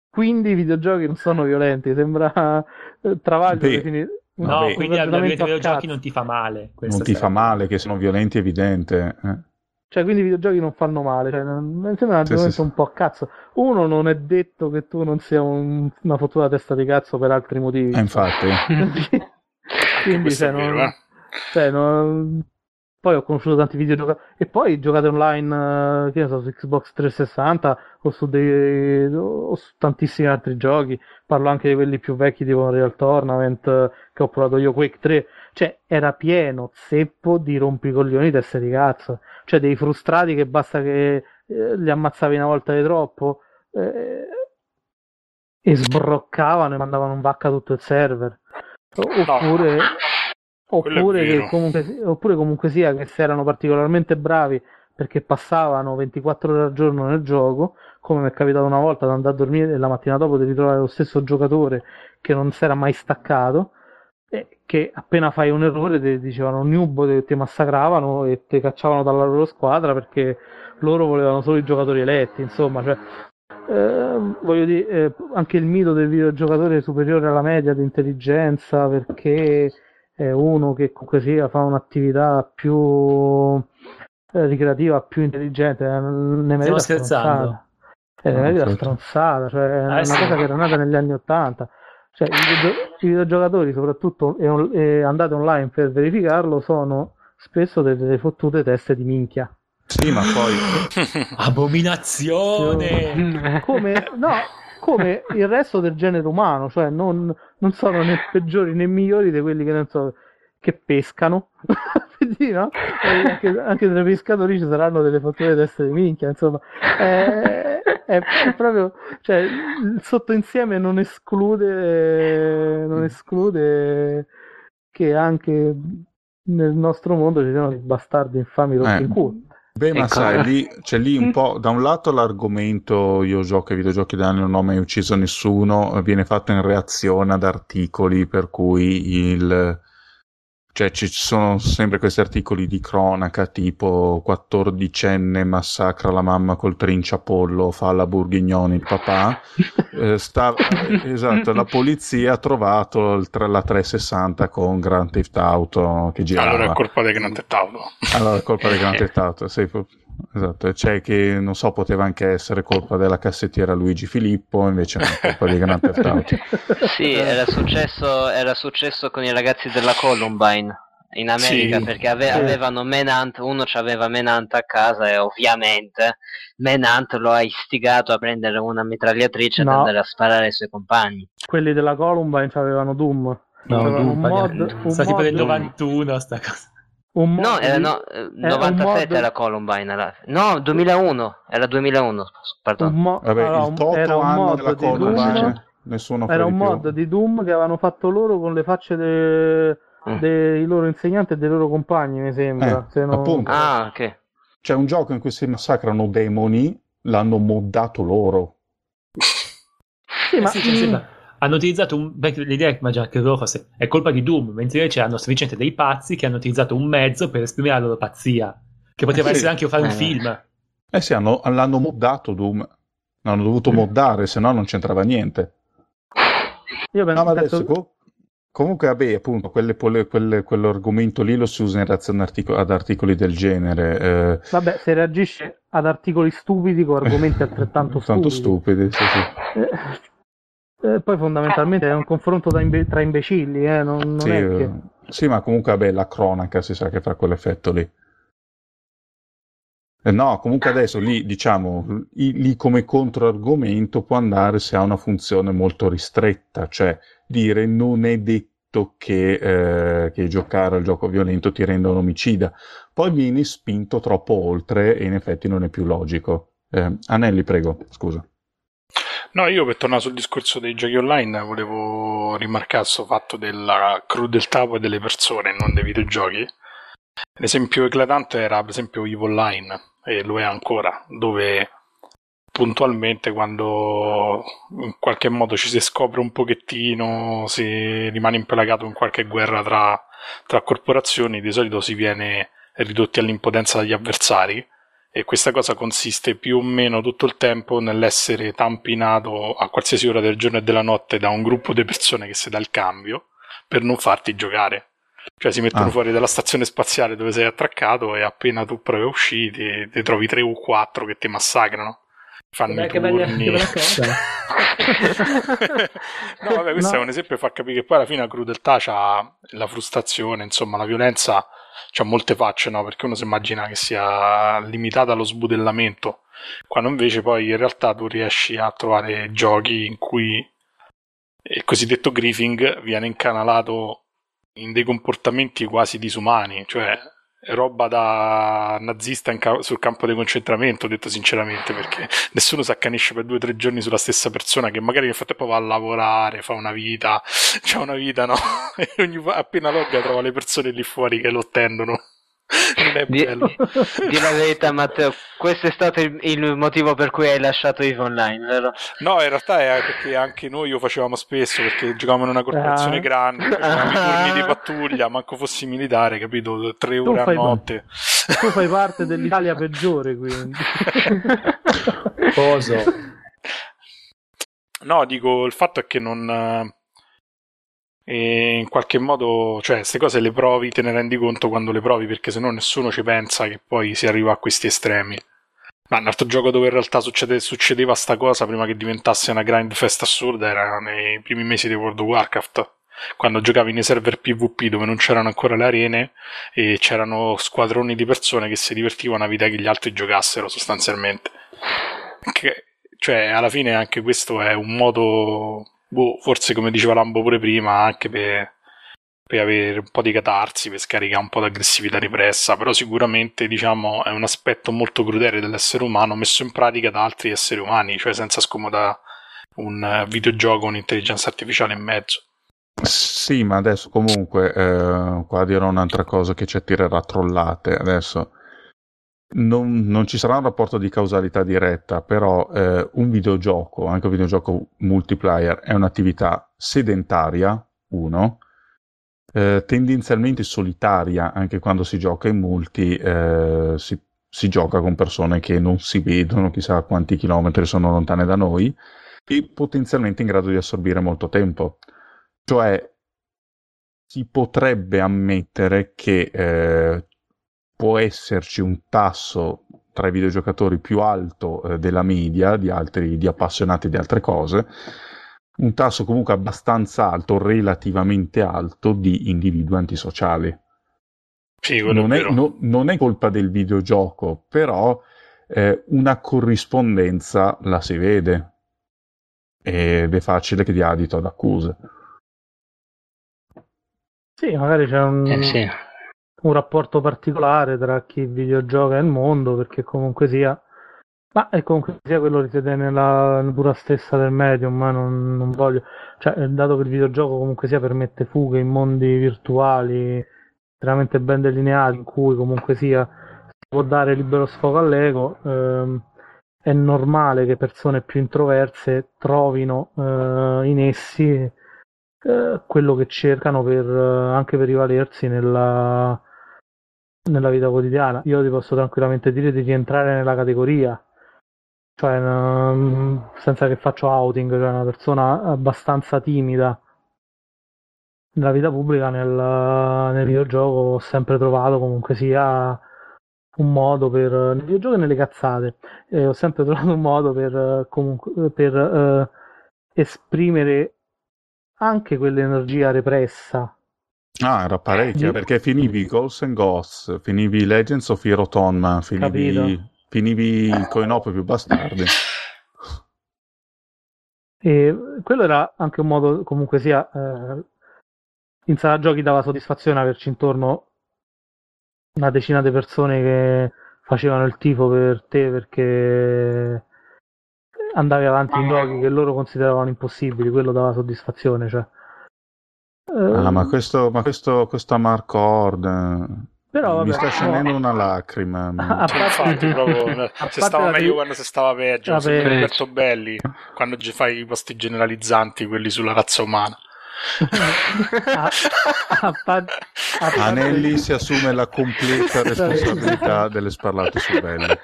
quindi i videogiochi non sono violenti, sembra eh, travaglio definire. No, no quindi a videogiochi non ti fa male. Non ti fa male, che sono violenti, è evidente. Eh. Cioè, quindi i videogiochi non fanno male. Cioè, mi sembra un argomento sì, sì, un po' a cazzo. Uno, non è detto che tu non sia un, una fottuta testa di cazzo per altri motivi. Eh, infatti. <laughs> quindi, cioè, non, eh? cioè, non, poi ho conosciuto tanti videogiocatori. E poi giocate online, uh, che ne so, su Xbox 360 o su, dei, o su tantissimi altri giochi. Parlo anche di quelli più vecchi, tipo Unreal Tournament, uh, che ho provato io, Quake 3. Cioè, era pieno, zeppo di rompicoglioni teste di cazzo. Cioè, dei frustrati che basta che eh, li ammazzavi una volta di troppo eh, e sbroccavano e mandavano un vacca tutto il server. Oppure, no. oppure, comunque, oppure comunque sia che se erano particolarmente bravi perché passavano 24 ore al giorno nel gioco, come mi è capitato una volta di andare a dormire e la mattina dopo di ritrovare lo stesso giocatore che non si era mai staccato eh, che appena fai un errore ti dicevano noob, ti massacravano e ti cacciavano dalla loro squadra perché loro volevano solo i giocatori eletti, insomma, cioè, eh, voglio dire, eh, anche il mito del videogiocatore superiore alla media di intelligenza perché è uno che comunque sia fa un'attività più eh, ricreativa, più intelligente, ne merita Stiamo scherzando. È una vita certo. stronzata, cioè è una Eh, sì. cosa che era nata negli anni Ottanta. Cioè, i, videogio- i videogiocatori, soprattutto, e, on- e andate online per verificarlo, sono spesso delle, delle fottute teste di minchia. Sì, ma poi <laughs> Abominazione! <laughs> Come, no, come il resto del genere umano, cioè non, non sono né peggiori né migliori di quelli che non so che pescano. <laughs> Quindi, no? Anche, anche tra i pescatori ci saranno delle fottute teste di minchia, insomma. È, <laughs> è- è proprio, cioè, il sottoinsieme non esclude, non esclude che anche nel nostro mondo ci siano dei bastardi infami rotti Eh. in culo. Beh, ma Ecco. sai, lì, c'è lì un po', da un lato l'argomento io gioco ai videogiochi da anni non ho mai ucciso nessuno, viene fatto in reazione ad articoli per cui il... Cioè ci sono sempre questi articoli di cronaca tipo 14enne massacra la mamma col trinciapollo, fa la Burghignoni il papà. <laughs> Eh, sta- esatto, la polizia ha trovato il la 360 con Grand Theft Auto che girava. allora è colpa dei Grand Theft Auto. Allora, è colpa del Grand <laughs> Theft Auto, sì, po- esatto. C'è che, non so, poteva anche essere colpa della cassettiera Luigi Filippo, invece è colpa di Grand Theft Auto. <laughs> Sì, era successo, era successo con i ragazzi della Columbine in America Sì. perché ave- avevano Menant, uno aveva Menant a casa e ovviamente Menant lo ha istigato a prendere una mitragliatrice No. e andare a sparare ai suoi compagni. Quelli della Columbine avevano Doom. No, Doom, un mod, un Sta tipo del 91 sta cosa. Un No, era, no, eh, un 97 mod- era Columbine. Era... No, 2001, era 2001, pardon. un mo- Vabbè, allora, il toto era un anno mod della di Doom, Columbine, nessuno era un più. mod di Doom che avevano fatto loro con le facce de- Mm. dei loro insegnanti e dei loro compagni, mi sembra. Eh, se non- appunto. Ah, ok. C'è un gioco in cui si massacrano demoni, l'hanno moddato loro. Sì, ma Eh sì, cioè, sembra- hanno utilizzato un. beh, l'idea è immagino che loro fosse. È colpa di Doom, mentre invece hanno semplicemente dei pazzi che hanno utilizzato un mezzo per esprimere la loro pazzia. Che poteva Eh sì. essere anche fare un Eh. film. Eh sì, hanno- l'hanno moddato Doom. L'hanno dovuto moddare, se no non c'entrava niente. io penso, No, ma adesso co- comunque, vabbè, appunto, quelle, quelle- quell'argomento lì lo si usa in reazione artico- ad articoli del genere. eh, vabbè, se reagisce ad articoli stupidi con argomenti altrettanto tanto stupidi. stupidi. sì, sì. Eh, poi fondamentalmente è un confronto tra, imbe- tra imbecilli, eh, non, non Sì, è che... eh, sì, ma comunque, vabbè, la cronaca si sa che fa quell'effetto lì. Eh, no, comunque adesso lì, diciamo, lì lì come controargomento può andare se ha una funzione molto ristretta, cioè dire non è detto che, eh, che giocare al gioco violento ti renda un omicida. Poi vieni spinto troppo oltre e in effetti non è più logico. Eh, Anelli, prego, scusa. No, io per tornare sul discorso dei giochi online volevo rimarcare questo fatto della crudeltà poi delle persone, non dei videogiochi. L'esempio eclatante era per esempio EVE Online, e lo è ancora, dove puntualmente quando in qualche modo ci si scopre un pochettino, si rimane impelagato in qualche guerra tra, tra corporazioni, di solito si viene ridotti all'impotenza dagli avversari e questa cosa consiste più o meno tutto il tempo nell'essere tampinato a qualsiasi ora del giorno e della notte da un gruppo di persone che si dà il cambio per non farti giocare. Cioè si mettono Ah. fuori dalla stazione spaziale dove sei attraccato e appena tu provi a uscire ti trovi tre o quattro che ti massacrano. Fanno Beh, i che bella- turni. che bella <laughs> no, vabbè, questo No. è un esempio per far capire che poi alla fine la crudeltà c'ha la frustrazione, insomma, la violenza c'ha molte facce, no? Perché uno si immagina che sia limitata allo sbudellamento, quando invece poi in realtà tu riesci a trovare giochi in cui il cosiddetto griefing viene incanalato in dei comportamenti quasi disumani, cioè roba da nazista ca- sul campo di concentramento, detto sinceramente, perché nessuno si accanisce per due o tre giorni sulla stessa persona che magari nel frattempo va a lavorare, fa una vita, <laughs> c'ha una vita, no? <laughs> E ogni, appena logga trova le persone lì fuori che lo attendono. <laughs> Non è Di- bello. <laughs> Di la verità, Matteo, questo è stato il, il motivo per cui hai lasciato EVE Online, vero? No, in realtà è perché anche noi lo facevamo spesso perché giocavamo in una corporazione Ah. grande, facevamo i <laughs> turni di Ah. pattuglia, manco fossi militare, capito? Tre Tu ore a notte. Tu fai parte dell'Italia peggiore, quindi. Coso. No, dico, il fatto è che non... e in qualche modo, cioè, queste cose le provi, te ne rendi conto quando le provi, perché se no nessuno ci pensa che poi si arriva a questi estremi. Ma un altro gioco dove in realtà succede, succedeva sta cosa prima che diventasse una grind fest assurda era nei primi mesi di World of Warcraft. Quando giocavi nei server PvP dove non c'erano ancora le arene e c'erano squadroni di persone che si divertivano a vita che gli altri giocassero sostanzialmente. Che, cioè, alla fine anche questo è un modo, boh, forse come diceva Lambo pure prima, anche per, per avere un po' di catarsi, per scaricare un po' di aggressività ripressa, però sicuramente diciamo è un aspetto molto crudele dell'essere umano messo in pratica da altri esseri umani, cioè senza scomodare un videogioco con intelligenza artificiale in mezzo. Sì, ma adesso comunque, eh, qua dirò un'altra cosa che ci attirerà trollate. Adesso non, non ci sarà un rapporto di causalità diretta, però eh, un videogioco, anche un videogioco multiplayer, è un'attività sedentaria, uno, eh, tendenzialmente solitaria, anche quando si gioca in multi, eh, si, si gioca con persone che non si vedono, chissà quanti chilometri sono lontane da noi, e potenzialmente in grado di assorbire molto tempo. Cioè, si potrebbe ammettere che eh, può esserci un tasso tra i videogiocatori più alto eh, della media, di, altri, di appassionati di altre cose, un tasso comunque abbastanza alto, relativamente alto, di individui antisociali. Sì, non, è, no, non, è, colpa del videogioco, però eh, una corrispondenza la si vede ed è facile che dia adito ad accuse. Sì, magari c'è un, Eh, sì. Un rapporto particolare tra chi videogioca e il mondo, perché comunque sia... Ma è comunque sia quello risiede nella natura stessa del medium, ma non, non voglio... Cioè, eh, dato che il videogioco comunque sia permette fughe in mondi virtuali veramente ben delineati, in cui comunque sia si può dare libero sfogo all'ego, ehm, è normale che persone più introverse trovino eh, in essi eh, quello che cercano per, eh, anche per rivalersi nella, nella vita quotidiana. Io ti posso tranquillamente dire di rientrare nella categoria, cioè um, senza che faccio outing, cioè una persona abbastanza timida nella vita pubblica, nel, nel videogioco ho sempre trovato comunque sia un modo per nel videogioco e nelle cazzate eh, ho sempre trovato un modo per comunque per eh, esprimere anche quell'energia repressa. Ah, era parecchia, Di- perché finivi Ghosts and Ghosts, finivi Legends of Hero Tonma, finivi, Capito. finivi Coinop più bastardi. E quello era anche un modo, comunque sia, eh, in sala giochi dava soddisfazione averci intorno una decina di persone che facevano il tifo per te perché andavi avanti in giochi che loro consideravano impossibili, quello dava soddisfazione. Cioè. Eh, Ah, ma questo, ma questo, questo Amarcord eh, però, vabbè, mi sta no. scendendo una lacrima. A parte- Infatti, proprio, se parte stava meglio tri- quando si stava peggio, Vabbè. sempre Roberto Belli, quando fai i posti generalizzanti, quelli sulla razza umana. <laughs> a, a a <laughs> Anelli si assume la completa responsabilità <laughs> delle sparlate su Belli.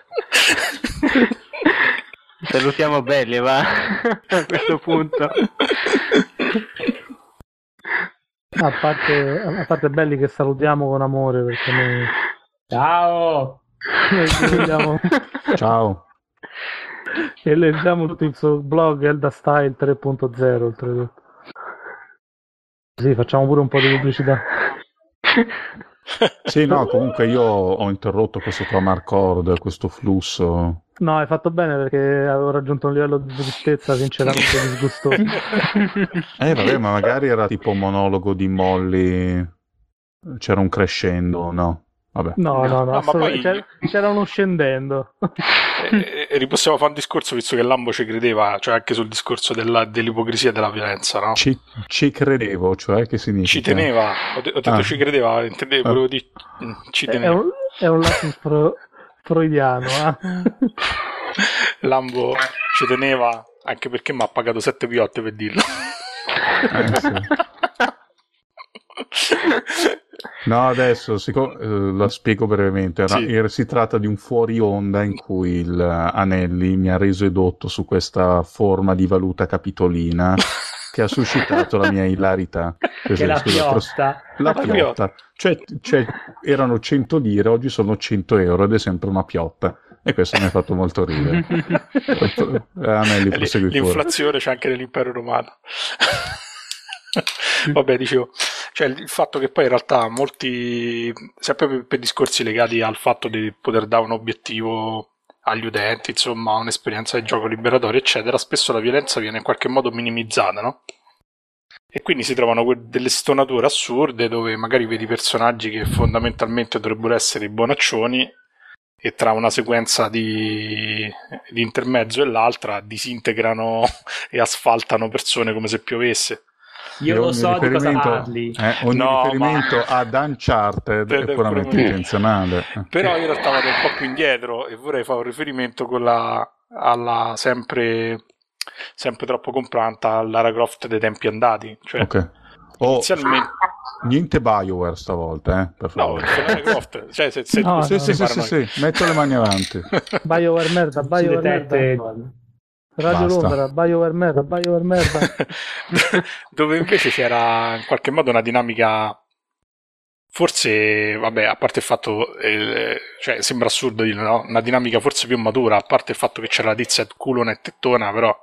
Salutiamo Belli, va a questo punto. A parte, a parte belli che salutiamo con amore perché noi, Ciao! noi ci vediamo <laughs> Ciao. e leggiamo tutto il suo blog Elda Style 3.0 oltretutto. Sì, facciamo pure un po' di pubblicità. Sì, no, comunque io ho interrotto questo tuo Amarcord, questo flusso. No, hai fatto bene perché avevo raggiunto un livello di tristezza sinceramente disgustoso. Eh, vabbè, ma magari era tipo un monologo di Molly. C'era un crescendo, no? Vabbè. No, no, no, ma assolutamente. poi- c'era, c'era uno scendendo. e, e possiamo fare un discorso, visto che Lambo ci credeva, cioè anche sul discorso della- dell'ipocrisia e della violenza, no? Ci, ci credevo, cioè che significa? Ci teneva, ho, de- ho detto Ah. ci credeva, intendevo, Ah. volevo dire ci È teneva. un, è un lato fro- freudiano. eh. <laughs> Lambo ci teneva, anche perché mi ha pagato 7 piotte per dirlo. Eh, sì. No, adesso siccome- eh, la spiego brevemente. Era- Sì. era- si tratta di un fuori onda in cui il eh, Anelli mi ha reso edotto su questa forma di valuta capitolina <laughs> che ha suscitato la mia ilarità. <laughs> Che è la Scusa, piotta. La La piotta. Cioè, cioè, erano 100 lire, oggi sono 100 euro ed è sempre una piotta. E questo mi ha fatto molto ridere. Anelli, L- prosegui pure. L'inflazione c'è anche nell'impero romano. <laughs> Vabbè, dicevo, cioè il fatto che poi in realtà molti, sempre per, per discorsi legati al fatto di poter dare un obiettivo agli utenti, insomma, un'esperienza di gioco liberatorio, eccetera, spesso la violenza viene in qualche modo minimizzata, no? E quindi si trovano delle stonature assurde dove magari vedi personaggi che fondamentalmente dovrebbero essere i bonaccioni e tra una sequenza di, di intermezzo e l'altra disintegrano <laughs> e asfaltano persone come se piovesse. Io lo so di cosa parli. eh, ogni No, riferimento ma- ad Uncharted Ed è puramente intenzionale. Però in realtà vado un po' più indietro e vorrei fare un riferimento con la, alla sempre, sempre troppo compranta Lara Croft dei tempi andati. Cioè, Ok. Oh, inizialmente... niente Bioware stavolta, eh, per No, favore. se Lara Croft... Cioè, se, se, No, sì, no, sì, parlano- sì, sì, metto le mani avanti. BioWare merda, BioWare merda. Radio Basta. Londra, BioWare merda, BioWare merda. <laughs> dove invece c'era in qualche modo una dinamica forse vabbè a parte il fatto eh, cioè sembra assurdo dirlo no? una dinamica forse più matura a parte il fatto che c'era la tizia culona e tettona però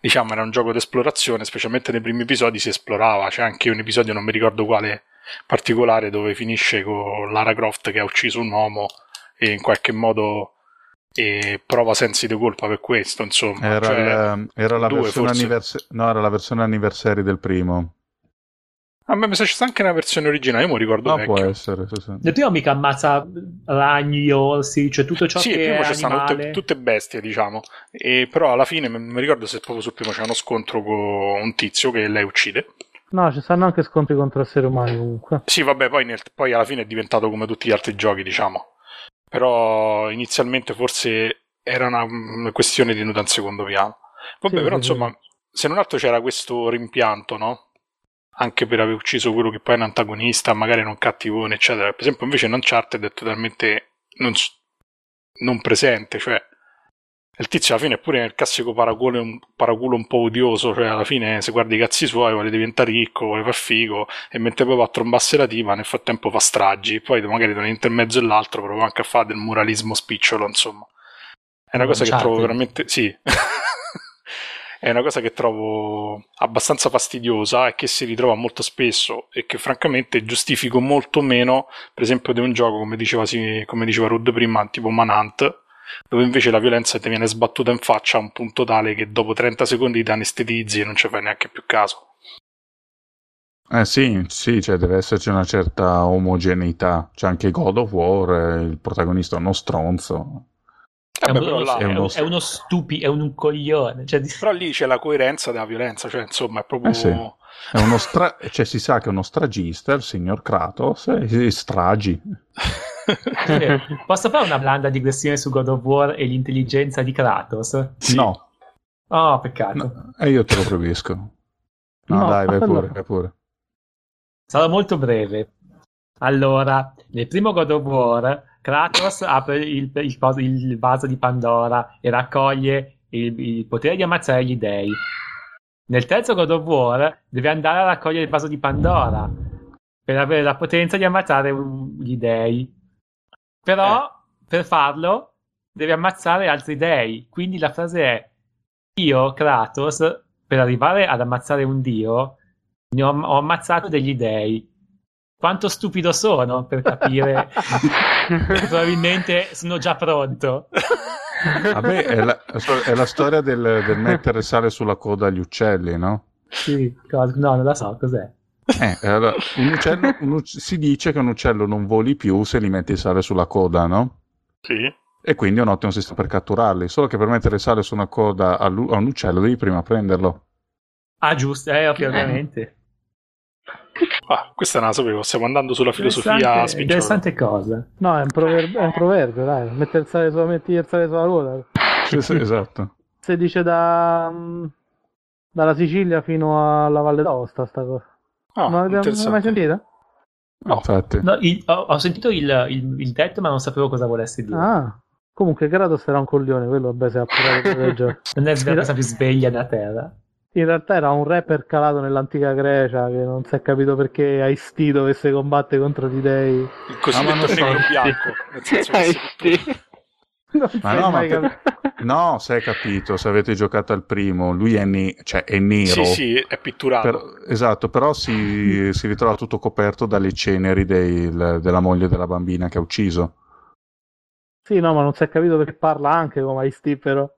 diciamo era un gioco di esplorazione specialmente nei primi episodi si esplorava c'è anche un episodio non mi ricordo quale particolare dove finisce con Lara Croft che ha ucciso un uomo e in qualche modo eh, prova sensi di colpa per questo insomma Era, Cioè, il- era la due, versione forse. annivers- no, era la versione anniversary del primo. a me mi sa c'è anche una versione originale io mi ricordo No, vecchio può essere. sì, sì. Nel primo mica ammazza ragni, orsi, cioè tutto ciò sì, il che primo è ci stanno animale. tutte, tutte bestie, diciamo. E però alla fine mi mi ricordo se proprio sul primo c'è uno scontro con un tizio che lei uccide. No, ci stanno anche scontri contro esseri umani comunque. Sì, vabbè, poi, nel- poi alla fine è diventato come tutti gli altri giochi, diciamo. Però inizialmente forse era una, una questione tenuta in secondo piano. Vabbè, Sì, però sì, insomma, se non altro c'era questo rimpianto, no? Anche per aver ucciso quello che poi è un antagonista, magari non cattivone, eccetera. Per esempio, invece in Uncharted è totalmente non, non presente, cioè il tizio alla fine è pure nel classico paraculo, un paraculo un po' odioso, cioè alla fine se guardi i cazzi suoi vuole diventare ricco, vuole far figo e mentre poi va a trombasse la tipa nel frattempo fa stragi, poi magari da un intermezzo e l'altro prova anche a fare del muralismo spicciolo, insomma. È una cosa che trovo veramente... sì. <laughs> è una cosa che trovo abbastanza fastidiosa e che si ritrova molto spesso e che francamente giustifico molto meno, per esempio, di un gioco come diceva, come diceva Rud prima, tipo Manhunt, dove invece la violenza ti viene sbattuta in faccia a un punto tale che dopo 30 secondi ti anestetizzi e non ci fai neanche più caso. Eh sì, sì, cioè deve esserci una certa omogeneità. C'è anche God of War, eh, il protagonista è uno stronzo. È, Vabbè, un- però, là- è è uno, uno- è uno stupi, è un coglione. Cioè, però lì c'è la coerenza della violenza, cioè insomma è proprio... Eh sì. È uno stra- cioè si sa che è uno stragista, il signor Kratos, e stragi. <laughs> Eh, Posso fare una blanda digressione su God of War e l'intelligenza di Kratos? Sì. No, Oh, peccato. no, e io te lo proibisco. No, No, dai, vai allora- pure, vai pure. Sarò molto breve. Allora, nel primo God of War, Kratos apre il, il il vaso di Pandora e raccoglie il, il potere di ammazzare gli dei. Nel terzo God of War deve andare a raccogliere il vaso di Pandora per avere la potenza di ammazzare gli dei. Però, per farlo, deve ammazzare altri dei. Quindi la frase è: Io, Kratos, per arrivare ad ammazzare un dio, ne ho, ho ammazzato degli dei. Quanto stupido sono per capire <laughs> probabilmente sono già pronto. Vabbè, è la, è la storia del, del mettere sale sulla coda agli uccelli, no? Sì, no, non la so, cos'è? Eh, allora, un uccello, un uc- si dice che un uccello non voli più se gli metti il sale sulla coda, no? Sì. E quindi è un ottimo sistema per catturarli. Solo che per mettere il sale su una coda a, lu- a un uccello devi prima prenderlo. Ah, giusto, eh, ovviamente. Ah, questa non la sapevo, stiamo andando sulla filosofia Interessante, spicciola. interessante cosa. No, è un proverbio, è un proverbio dai. Mettere il sale sulla, metti il sale sulla ruota. Sì, sì, esatto. Si dice da, mm, dalla Sicilia fino alla Valle d'Aosta sta cosa. Ah, non interessante. mai sentita? No. Infatti. No, il- ho, ho sentito il, il, il detto, ma non sapevo cosa volesse dire. Ah, comunque Kratos era un coglione, quello vabbè si è appurato del gioco. <laughs> Non è la cosa più sveglia da terra. In realtà era un rapper calato nell'antica Grecia che non si è capito perché Aisti dovesse combattere contro di dei. Il cosiddetto Ah, non so. bianco, nel senso che <laughs> si- <laughs> Ma no, ma te- <laughs> no, se hai capito, se avete giocato al primo, lui è, ne- cioè, è nero. Sì, sì, è pitturato. Per- esatto, però si, <laughs> si ritrova tutto coperto dalle ceneri del- della moglie della bambina che ha ucciso. Sì, no, ma non si è capito perché parla anche come Ice però.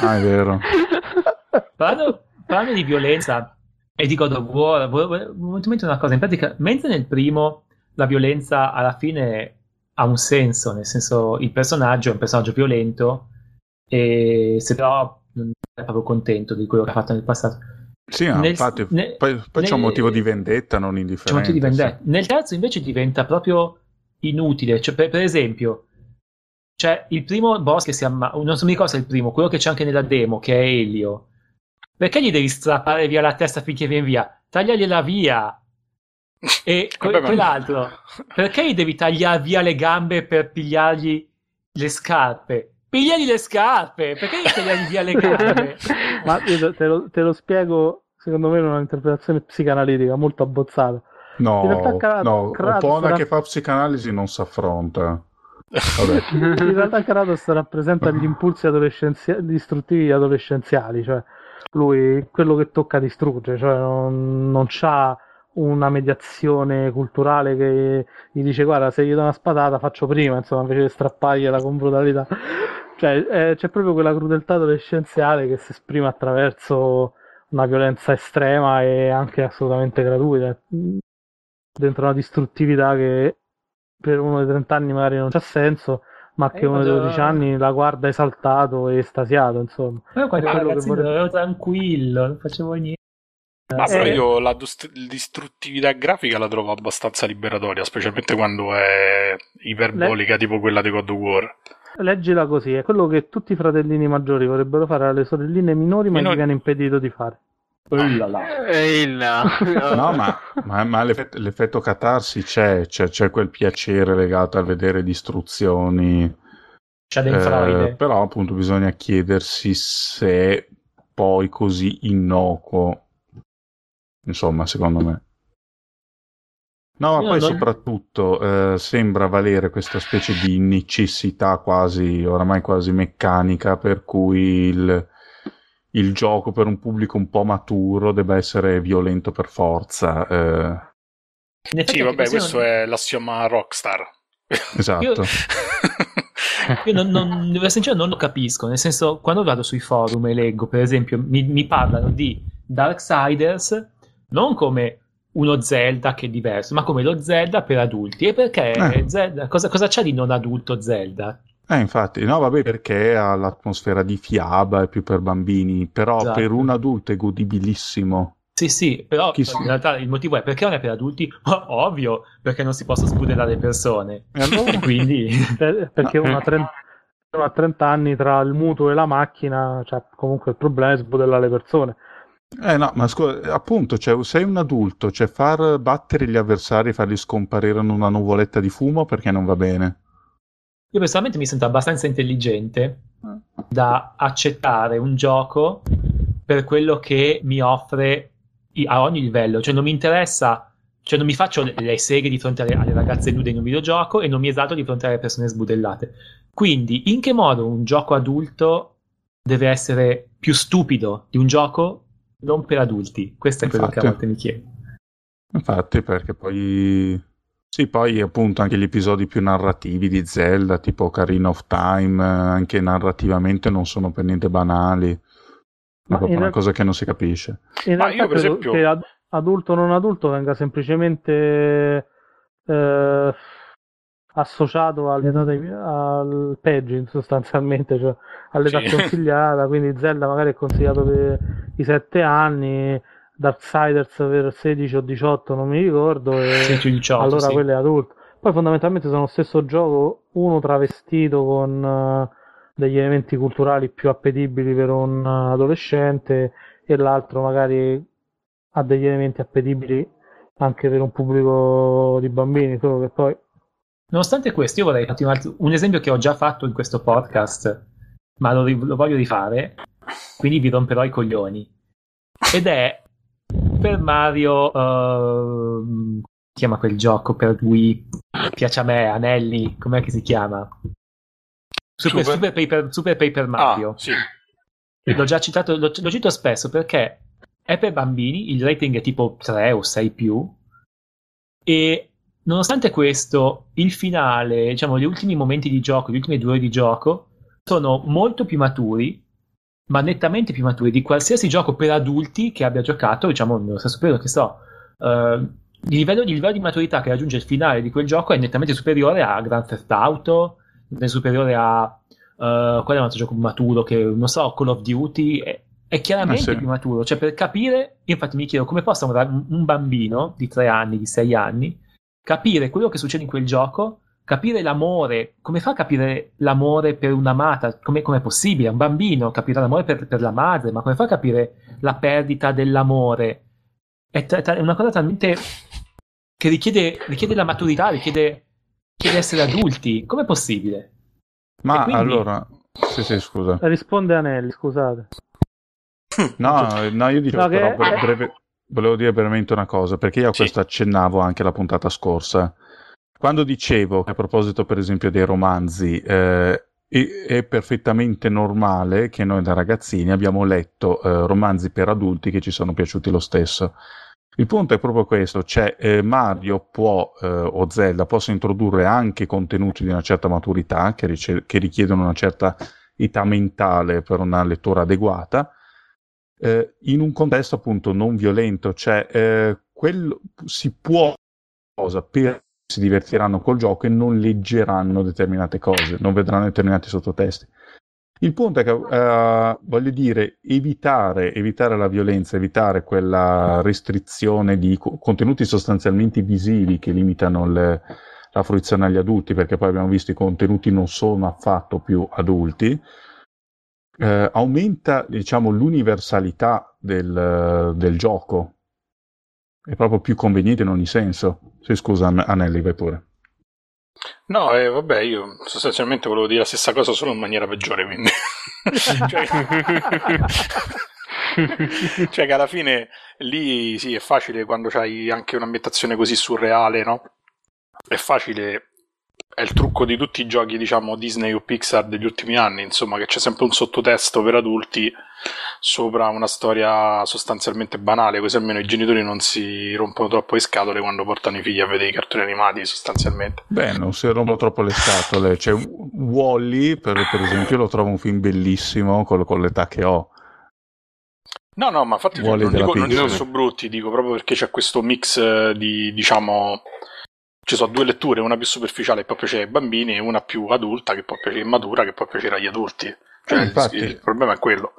Ah, è vero. Parlando, parlando di violenza e di God of War, volevo volevo mettere una cosa. In pratica, mentre nel primo la violenza alla fine ha un senso, nel senso il personaggio è un personaggio violento e se però non è proprio contento di quello che ha fatto nel passato. Sì, Nel- infatti, nel- poi, poi c'è un nel- motivo di vendetta non C'è un indifferente. motivo di sì. vendetta. Nel terzo invece diventa proprio inutile. Cioè, per, per esempio, c'è il primo boss che si chiama, non so mi ricordo se è il primo, quello che c'è anche nella demo, che è Elio. Perché gli devi strappare via la testa finché viene via? Tagliagliela via. E que- Vabbè, ma- quell'altro, perché gli devi tagliare via le gambe per pigliargli le scarpe? Pigliagli le scarpe! Perché gli tagliargli via le gambe? <laughs> Ma io te lo, te lo spiego, secondo me, in un'interpretazione psicanalitica molto abbozzata. No, In realtà Kratos- no, Kratos Opona era- che fa psicanalisi non si affronta. Vabbè. <laughs> In realtà Kratos rappresenta gli impulsi adolescenzi- distruttivi adolescenziali, cioè lui quello che tocca distrugge, cioè non, non c'ha una mediazione culturale che gli dice guarda se gli do una spadata faccio prima, insomma, invece di strappargliela con brutalità. Cioè eh, c'è proprio quella crudeltà adolescenziale che si esprime attraverso una violenza estrema e anche assolutamente gratuita, dentro una distruttività che per uno dei 30 anni magari non c'ha senso, ma che Eh, uno dei vado- 12 anni la guarda esaltato e estasiato, insomma. Io quando ero che vorrei- ero tranquillo, non facevo niente. Ma però Eh. io la distruttività grafica la trovo abbastanza liberatoria, specialmente quando è iperbolica, tipo quella di God of War. Leggila così, è quello che tutti i fratellini maggiori vorrebbero fare alle sorelline minori, ma Minori. gli viene impedito di fare. Ehi là. <laughs> No, ma, ma- ma l'effetto, l'effetto catarsi c'è, c'è, c'è quel piacere legato a vedere distruzioni. C'è eh, però appunto bisogna chiedersi se poi così innocuo. Insomma, secondo me. No, ma Io poi non- soprattutto eh, sembra valere questa specie di necessità quasi, oramai quasi meccanica, per cui il, il gioco per un pubblico un po' maturo debba essere violento per forza. eh, Sì, vabbè, questo non- è l'assioma Rockstar. esatto. Io- <laughs> Io non, non, devo essere sincero, non lo capisco. Nel senso, quando vado sui forum e leggo, per esempio, mi, mi parlano di Darksiders non come uno Zelda che è diverso, ma come lo Zelda per adulti. E perché Eh. Zelda? Cosa, cosa c'è di non adulto Zelda? Eh, infatti, no, vabbè, perché ha l'atmosfera di fiaba, è più per bambini, però Esatto. per un adulto è godibilissimo. Sì, sì, però Chi si- in realtà il motivo è perché non è per adulti? Ma <laughs> ovvio, perché non si possono sbudellare le persone. E allora? <laughs> Quindi... Per- perché uno a 30, uno a 30 anni tra il mutuo e la macchina, cioè, comunque il problema è sbudellare le persone. Eh no, ma scusa, appunto, cioè, sei un adulto, cioè far battere gli avversari farli scomparire in una nuvoletta di fumo perché non va bene. Io personalmente mi sento abbastanza intelligente da accettare un gioco per quello che mi offre a ogni livello. Cioè, non mi interessa, cioè, non mi faccio le, le seghe di fronte alle, alle ragazze nude in un videogioco e non mi esalto di fronte alle persone sbudellate. Quindi, in che modo un gioco adulto deve essere più stupido di un gioco non per adulti? Questo è quello che a Infatti. volte mi chiedo. Infatti, perché poi... Sì, poi appunto anche gli episodi più narrativi di Zelda, tipo Ocarina of Time, eh, anche narrativamente non sono per niente banali. È Ma proprio in una cosa che non si capisce. In Ma io, per credo esempio- che ad- adulto o non adulto venga semplicemente eh, associato all'età dei- al pegging sostanzialmente, cioè all'età Sì. consigliata, quindi Zelda magari è consigliato per i 7 anni, Darksiders per 16 o 18 non mi ricordo, e 16-18, allora sì. quello è adulto. Poi fondamentalmente sono lo stesso gioco, uno travestito con eh, degli elementi culturali più appetibili per un eh, adolescente e l'altro magari ha degli elementi appetibili anche per un pubblico di bambini, solo che poi Nonostante questo, io vorrei farti un, altro- un esempio che ho già fatto in questo podcast, ma lo, lo voglio rifare, quindi vi romperò i coglioni. Ed è per Mario, ehm, chiama quel gioco per Wii, piace a me, Anelli, com'è che si chiama? Super, Super? Super Paper, Super Paper Mario. Ah, sì. L'ho già citato, lo, lo cito spesso perché è per bambini, il rating è tipo 3 o 6 più e nonostante questo il finale, diciamo gli ultimi momenti di gioco, gli ultimi due ore di gioco sono molto più maturi ma nettamente più maturi di qualsiasi gioco per adulti che abbia giocato, diciamo nello stesso periodo che so, eh, il, livello, il livello di maturità che raggiunge il finale di quel gioco è nettamente superiore a Grand Theft Auto, è superiore a Uh, qual è un altro gioco maturo che non so, Call of Duty è, è chiaramente Ah, sì. più maturo. Cioè, per capire, infatti mi chiedo come possa un, un bambino di 3 anni, di 6 anni, capire quello che succede in quel gioco, capire l'amore, come fa a capire l'amore per un'amata? Come è possibile? Un bambino capirà l'amore per, per, la madre, ma come fa a capire la perdita dell'amore? È, t- è una cosa talmente che richiede, richiede la maturità, richiede, richiede essere adulti. Com'è possibile? Ma quindi- allora, sì, sì, scusa. Risponde Anelli, scusate. No, no, io dicevo No, che- però bre- breve- volevo dire brevemente una cosa, perché io a Sì. questo accennavo anche la puntata scorsa. Quando dicevo a proposito, per esempio, dei romanzi, eh, è, è perfettamente normale che noi da ragazzini abbiamo letto eh, romanzi per adulti che ci sono piaciuti lo stesso. Il punto è proprio questo, cioè eh, Mario può, eh, o Zelda possono introdurre anche contenuti di una certa maturità, che, rice- che richiedono una certa età mentale per una lettura adeguata, eh, in un contesto appunto non violento, cioè eh, quello, si può cosa per si divertiranno col gioco e non leggeranno determinate cose, non vedranno determinati sottotesti. Il punto è che, eh, voglio dire, evitare, evitare la violenza, evitare quella restrizione di co- contenuti sostanzialmente visivi che limitano le- la fruizione agli adulti, perché poi abbiamo visto i contenuti non sono affatto più adulti, eh, aumenta, diciamo, l'universalità del, del gioco. È proprio più conveniente in ogni senso. Sì, scusa, An- Anelli, vai pure. No, eh, vabbè, io sostanzialmente volevo dire la stessa cosa solo in maniera peggiore, quindi... <laughs> cioè... cioè che alla fine lì sì, è facile quando c'hai anche un'ambientazione così surreale, no? È facile, è il trucco di tutti i giochi, diciamo, Disney o Pixar degli ultimi anni, insomma, che c'è sempre un sottotesto per adulti sopra una storia sostanzialmente banale, così almeno i genitori non si rompono troppo le scatole quando portano i figli a vedere i cartoni animati, sostanzialmente. Beh, non si rompono troppo le scatole. Cioè, Wally, per, per esempio, lo trovo un film bellissimo con, con l'età che ho. No, no, ma infatti non dico, non dico sono brutti, dico proprio perché c'è questo mix eh, di, diciamo, ci sono due letture, una più superficiale che può piacere ai bambini e una più adulta che può piacere matura che può piacere agli adulti. Cioè, Eh, il- infatti. il, problema è quello.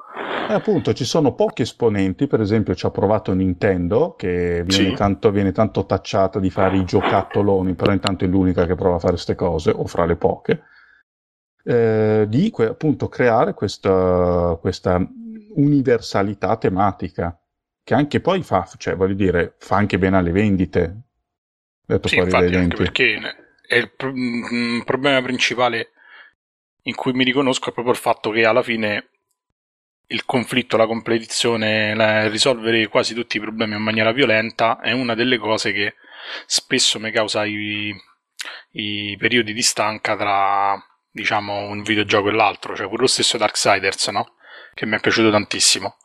E appunto, ci sono pochi esponenti, per esempio ci ha provato Nintendo, che viene, Sì. tanto, viene tanto tacciata di fare i giocattoloni, però intanto è l'unica che prova a fare queste cose, o fra le poche, eh, di que- appunto creare questa, questa universalità tematica, che anche poi fa, cioè voglio dire, fa anche bene alle vendite, detto Sì, fuori dai infatti, anche perché è il pro- mm, problema principale in cui mi riconosco è proprio il fatto che alla fine il conflitto, la competizione, la- risolvere quasi tutti i problemi in maniera violenta è una delle cose che spesso mi causa i, i periodi di stanca tra diciamo un videogioco e l'altro, cioè pure lo stesso Darksiders, no? Che mi è piaciuto tantissimo.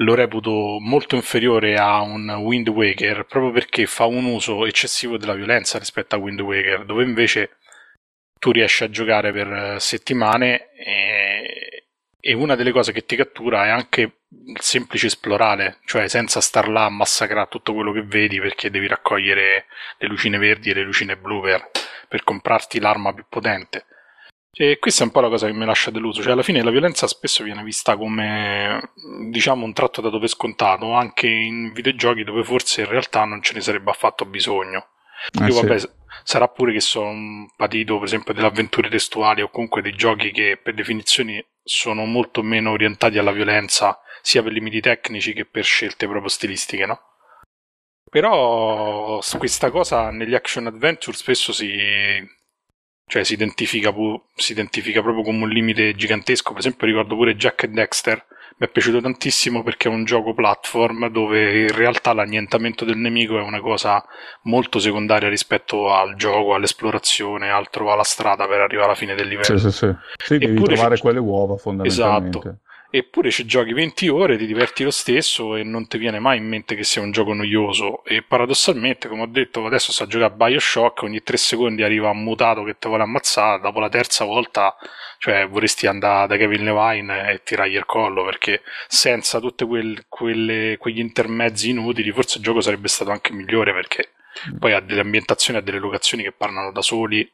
Lo reputo molto inferiore a un Wind Waker proprio perché fa un uso eccessivo della violenza rispetto a Wind Waker, dove invece tu riesci a giocare per eh, settimane e, e una delle cose che ti cattura è anche il semplice esplorare, cioè senza star là a massacrare tutto quello che vedi perché devi raccogliere le lucine verdi e le lucine blu per, per comprarti l'arma più potente. E questa è un po' la cosa che mi lascia deluso, cioè alla fine la violenza spesso viene vista come diciamo un tratto dato per scontato anche in videogiochi dove forse in realtà non ce ne sarebbe affatto bisogno. Eh, Io sì. vabbè, s- sarà pure che sono patito, per esempio, delle avventure testuali o comunque dei giochi che per definizione sono molto meno orientati alla violenza, sia per limiti tecnici che per scelte proprio stilistiche, no? Però questa cosa negli action adventure spesso si, cioè si identifica, pu- si identifica proprio come un limite gigantesco. Per esempio, ricordo pure Jack e Dexter. Mi è piaciuto tantissimo perché è un gioco platform dove in realtà l'annientamento del nemico è una cosa molto secondaria rispetto al gioco, all'esplorazione, al trovare la strada per arrivare alla fine del livello. Sì, sì, sì. Sì, devi Eppure trovare c'è- quelle uova fondamentalmente. Esatto. Eppure ci giochi 20 ore, ti diverti lo stesso e non ti viene mai in mente che sia un gioco noioso. E paradossalmente, come ho detto, adesso sto a giocare a Bioshock, ogni 3 secondi arriva un mutato che ti vuole ammazzare, dopo la terza volta, cioè vorresti andare da Kevin Levine e tirargli il collo, perché senza tutti quegli intermezzi inutili, forse il gioco sarebbe stato anche migliore, perché poi ha delle ambientazioni, ha delle locazioni che parlano da soli,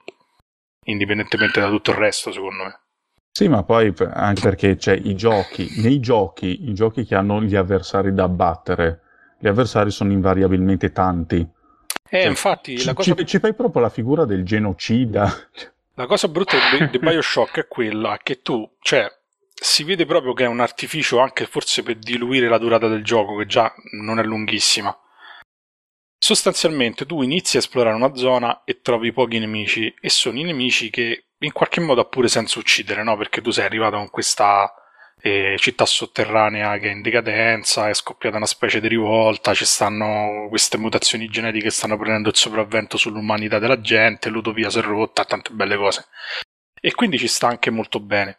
indipendentemente da tutto il resto, secondo me. Sì, ma poi anche perché c'è i giochi, nei giochi, i giochi che hanno gli avversari da abbattere, gli avversari sono invariabilmente tanti. Eh, Cioè, infatti, Ci, cosa ci- ci fai proprio la figura del genocida. <laughs> La cosa brutta di, di Bioshock è quella che tu, cioè, si vede proprio che è un artificio anche forse per diluire la durata del gioco, che già non è lunghissima. Sostanzialmente tu inizi a esplorare una zona e trovi pochi nemici, e sono i nemici che in qualche modo ha pure senso uccidere, no? Perché tu sei arrivato in questa eh, città sotterranea che è in decadenza, è scoppiata una specie di rivolta, ci stanno queste mutazioni genetiche che stanno prendendo il sopravvento sull'umanità della gente, l'utopia si è rotta, tante belle cose. E quindi ci sta anche molto bene.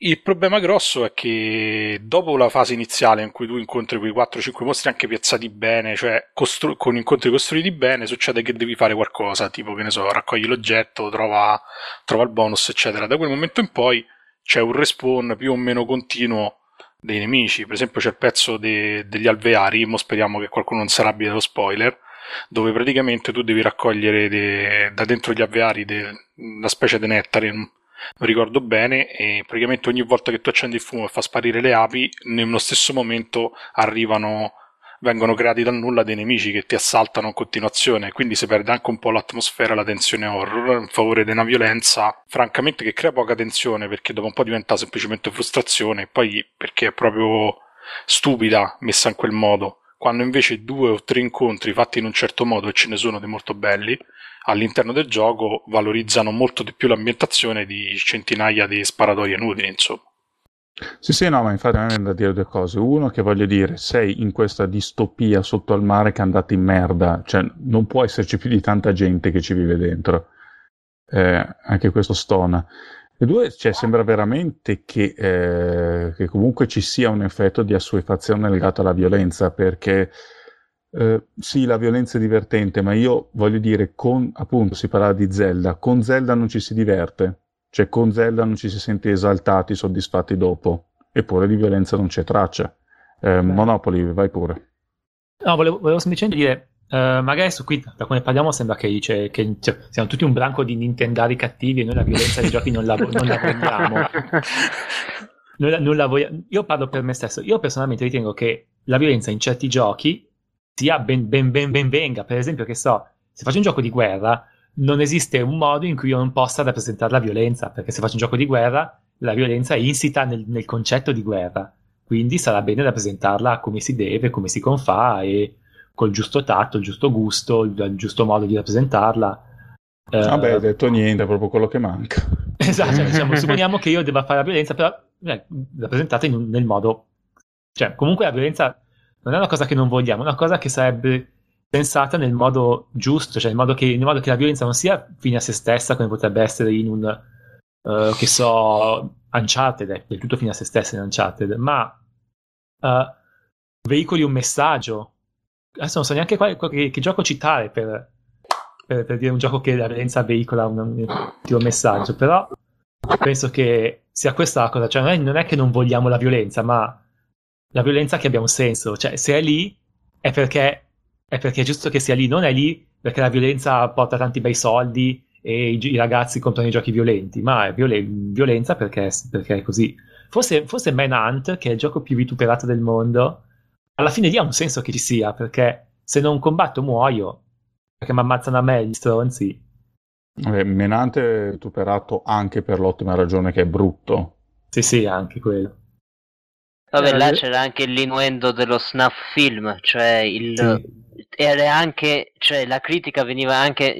Il problema grosso è che dopo la fase iniziale in cui tu incontri quei 4-5 mostri anche piazzati bene, cioè costru- con incontri costruiti bene, succede che devi fare qualcosa, tipo che ne so, raccogli l'oggetto, trova, trova il bonus, eccetera. Da quel momento in poi c'è un respawn più o meno continuo dei nemici. Per esempio c'è il pezzo de- degli alveari, mo speriamo che qualcuno non si arrabbi dello spoiler, dove praticamente tu devi raccogliere de- da dentro gli alveari de- una specie di nettare, non ricordo bene, e praticamente ogni volta che tu accendi il fumo e fa sparire le api, nello stesso momento arrivano vengono creati dal nulla dei nemici che ti assaltano in continuazione, quindi si perde anche un po' l'atmosfera, la tensione horror in favore di una violenza, francamente che crea poca tensione perché dopo un po' diventa semplicemente frustrazione, e poi perché è proprio stupida messa in quel modo. Quando invece due o tre incontri fatti in un certo modo e ce ne sono di molto belli, all'interno del gioco valorizzano molto di più l'ambientazione di centinaia di sparatorie inutili, insomma. Sì, sì, no, ma infatti me viene da dire due cose. Uno, che voglio dire, sei in questa distopia sotto al mare che è andata in merda, cioè non può esserci più di tanta gente che ci vive dentro. Eh, anche questo stona. E due, cioè, sembra veramente che, eh, che comunque ci sia un effetto di assuefazione legato alla violenza, perché eh, sì, la violenza è divertente, ma io voglio dire, con appunto si parlava di Zelda, con Zelda non ci si diverte. Cioè, con Zelda non ci si sente esaltati, soddisfatti dopo, eppure di violenza non c'è traccia. Eh, Monopoli, vai pure. No, volevo, volevo semplicemente dire, eh, magari su qui, da come parliamo, sembra che, dice, che cioè, siamo tutti un branco di nintendari cattivi e noi la violenza dei giochi non la, non la vogliamo. <laughs> Non la- non la voglio- Io parlo per me stesso. Io personalmente ritengo che la violenza in certi giochi sia ben, ben, ben, ben venga. Per esempio, che so, se faccio un gioco di guerra, non esiste un modo in cui io non possa rappresentare la violenza, perché se faccio un gioco di guerra, la violenza è insita nel, nel concetto di guerra. Quindi sarà bene rappresentarla come si deve, come si confà e col giusto tatto, il giusto gusto, il, il giusto modo di rappresentarla. Eh, Vabbè, hai detto niente, è proprio quello che manca. <laughs> Esatto, cioè, diciamo, <laughs> supponiamo che io debba fare la violenza, però eh, rappresentata in nel modo... Cioè, comunque la violenza non è una cosa che non vogliamo, è una cosa che sarebbe pensata nel modo giusto, cioè nel modo che, nel modo che la violenza non sia fine a se stessa, come potrebbe essere in un, eh, che so, Uncharted, è del tutto fine a se stessa in Uncharted, ma eh, veicoli un messaggio. Adesso non so neanche quale, che, che gioco citare per, per, per dire un gioco che la violenza veicola un, un messaggio, però penso che sia questa la cosa, cioè non è, non è che non vogliamo la violenza, ma la violenza che abbia un senso, cioè se è lì è perché, è perché è giusto che sia lì, non è lì perché la violenza porta tanti bei soldi e i, i ragazzi comprano i giochi violenti, ma è violen- violenza perché, perché è così. Forse, forse Manhunt, che è il gioco più vituperato del mondo, alla fine lì ha un senso che ci sia, perché se non combatto muoio, perché mi ammazzano a me gli stronzi. Vabbè, Menante è vituperato anche per l'ottima ragione che è brutto. Sì, sì, anche quello. Vabbè, Eh, là io- c'era anche l'innuendo dello snuff film, cioè il... Sì. Era anche, cioè la critica veniva anche,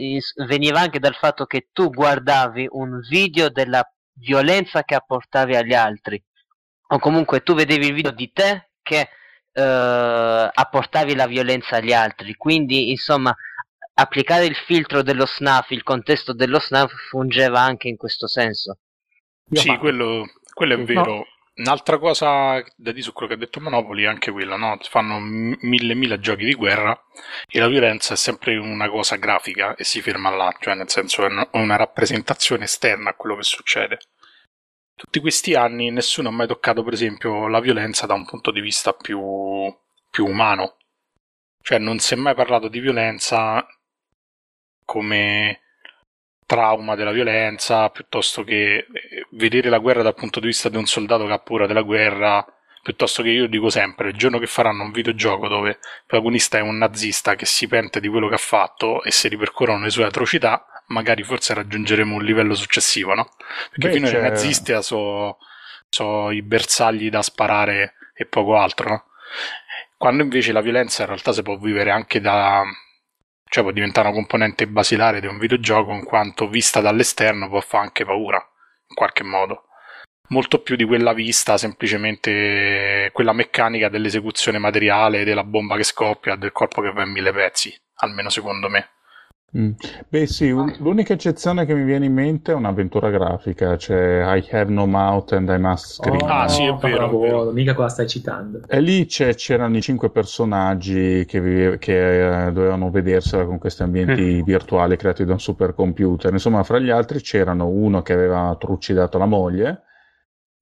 veniva anche dal fatto che tu guardavi un video della violenza che apportavi agli altri, o comunque tu vedevi il video di te che eh, apportavi la violenza agli altri, quindi insomma applicare il filtro dello snuff, il contesto dello snuff fungeva anche in questo senso. Io Sì, quello, quello è vero. Un'altra cosa da dire su quello che ha detto Monopoli è anche quella, no? Fanno mille mille giochi di guerra e la violenza è sempre una cosa grafica e si ferma là, cioè nel senso è una rappresentazione esterna a quello che succede. Tutti questi anni nessuno ha mai toccato, per esempio, la violenza da un punto di vista più, più umano. Cioè non si è mai parlato di violenza come trauma della violenza, piuttosto che eh, vedere la guerra dal punto di vista di un soldato che ha paura della guerra, piuttosto che io dico sempre, il giorno che faranno un videogioco dove il protagonista è un nazista che si pente di quello che ha fatto e si ripercorrono le sue atrocità, magari forse raggiungeremo un livello successivo, no? Perché Beh, fino ai nazisti sono so i bersagli da sparare e poco altro, no? Quando invece la violenza in realtà si può vivere anche da... cioè può diventare una componente basilare di un videogioco in quanto vista dall'esterno può fare anche paura, in qualche modo. Molto più di quella vista, semplicemente quella meccanica dell'esecuzione materiale, della bomba che scoppia, del corpo che va in mille pezzi, almeno secondo me. Mm. Beh sì, un- l'unica eccezione che mi viene in mente è un'avventura grafica, cioè I have no mouth and I must scream. Oh, Ah, sì, è vero, è cavolo, vero. Mica cosa stai citando. E lì c'è- c'erano i cinque personaggi che, vive- che, eh, dovevano vedersela con questi ambienti virtuali creati da un supercomputer. Insomma, fra gli altri c'erano uno che aveva trucidato la moglie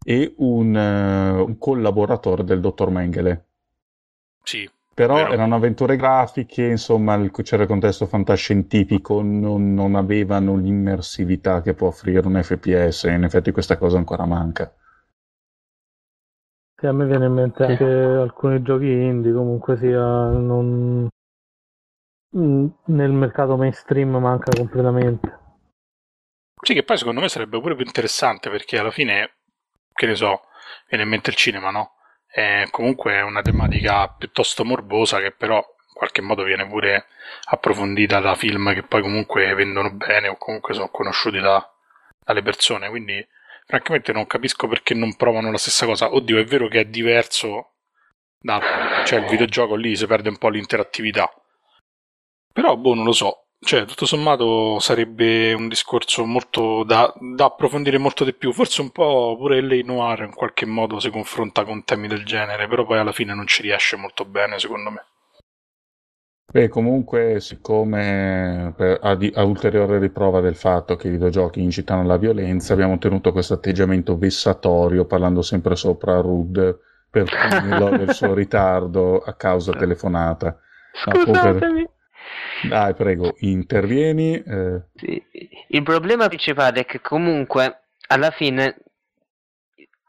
e un, eh, un collaboratore del dottor Mengele. Sì, Però Vero. erano avventure grafiche, insomma, il- c'era il contesto fantascientifico, non, non avevano l'immersività che può offrire un FPS, e in effetti questa cosa ancora manca. Sì, a me viene in mente Sì. anche alcuni giochi indie, comunque sia non... Mm, nel mercato mainstream manca completamente. Sì, che poi secondo me sarebbe pure più interessante perché alla fine, che ne so, viene in mente il cinema, no? È comunque una tematica piuttosto morbosa che però in qualche modo viene pure approfondita da film che poi comunque vendono bene o comunque sono conosciuti da- dalle persone. Quindi, francamente, non capisco perché non provano la stessa cosa. Oddio, è vero che è diverso da... cioè il videogioco lì si perde un po' l'interattività. Però, boh, non lo so. Cioè, tutto sommato sarebbe un discorso molto da, da approfondire molto di più. Forse un po' pure L.A. Noir in qualche modo si confronta con temi del genere, però poi alla fine non ci riesce molto bene, secondo me. Beh, comunque, siccome per- a, di- a ulteriore riprova del fatto che i videogiochi incitano alla violenza, abbiamo tenuto questo atteggiamento vessatorio, parlando sempre sopra Rud per <laughs> punirlo del suo ritardo a causa telefonata. No, Scusatemi. Dai, prego, intervieni. eh, Sì. Il problema principale è che comunque alla fine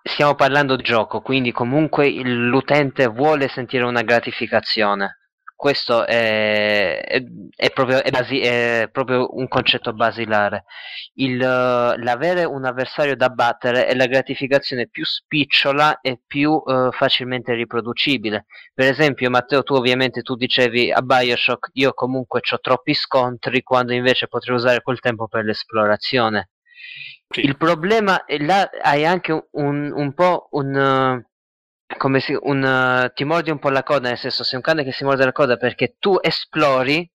stiamo parlando di gioco, quindi comunque l'utente vuole sentire una gratificazione. Questo è, è- è proprio, è basi- proprio un concetto basilare. Il, l'avere un avversario da battere è la gratificazione più spicciola e più eh, facilmente riproducibile. Per esempio, Matteo, tu ovviamente tu dicevi a Bioshock io comunque ho troppi scontri quando invece potrei usare quel tempo per l'esplorazione. Sì. Il problema è là hai anche un, un po' un come si un eh, ti mordi un po' la coda, nel senso sei un cane che si morde la coda perché tu esplori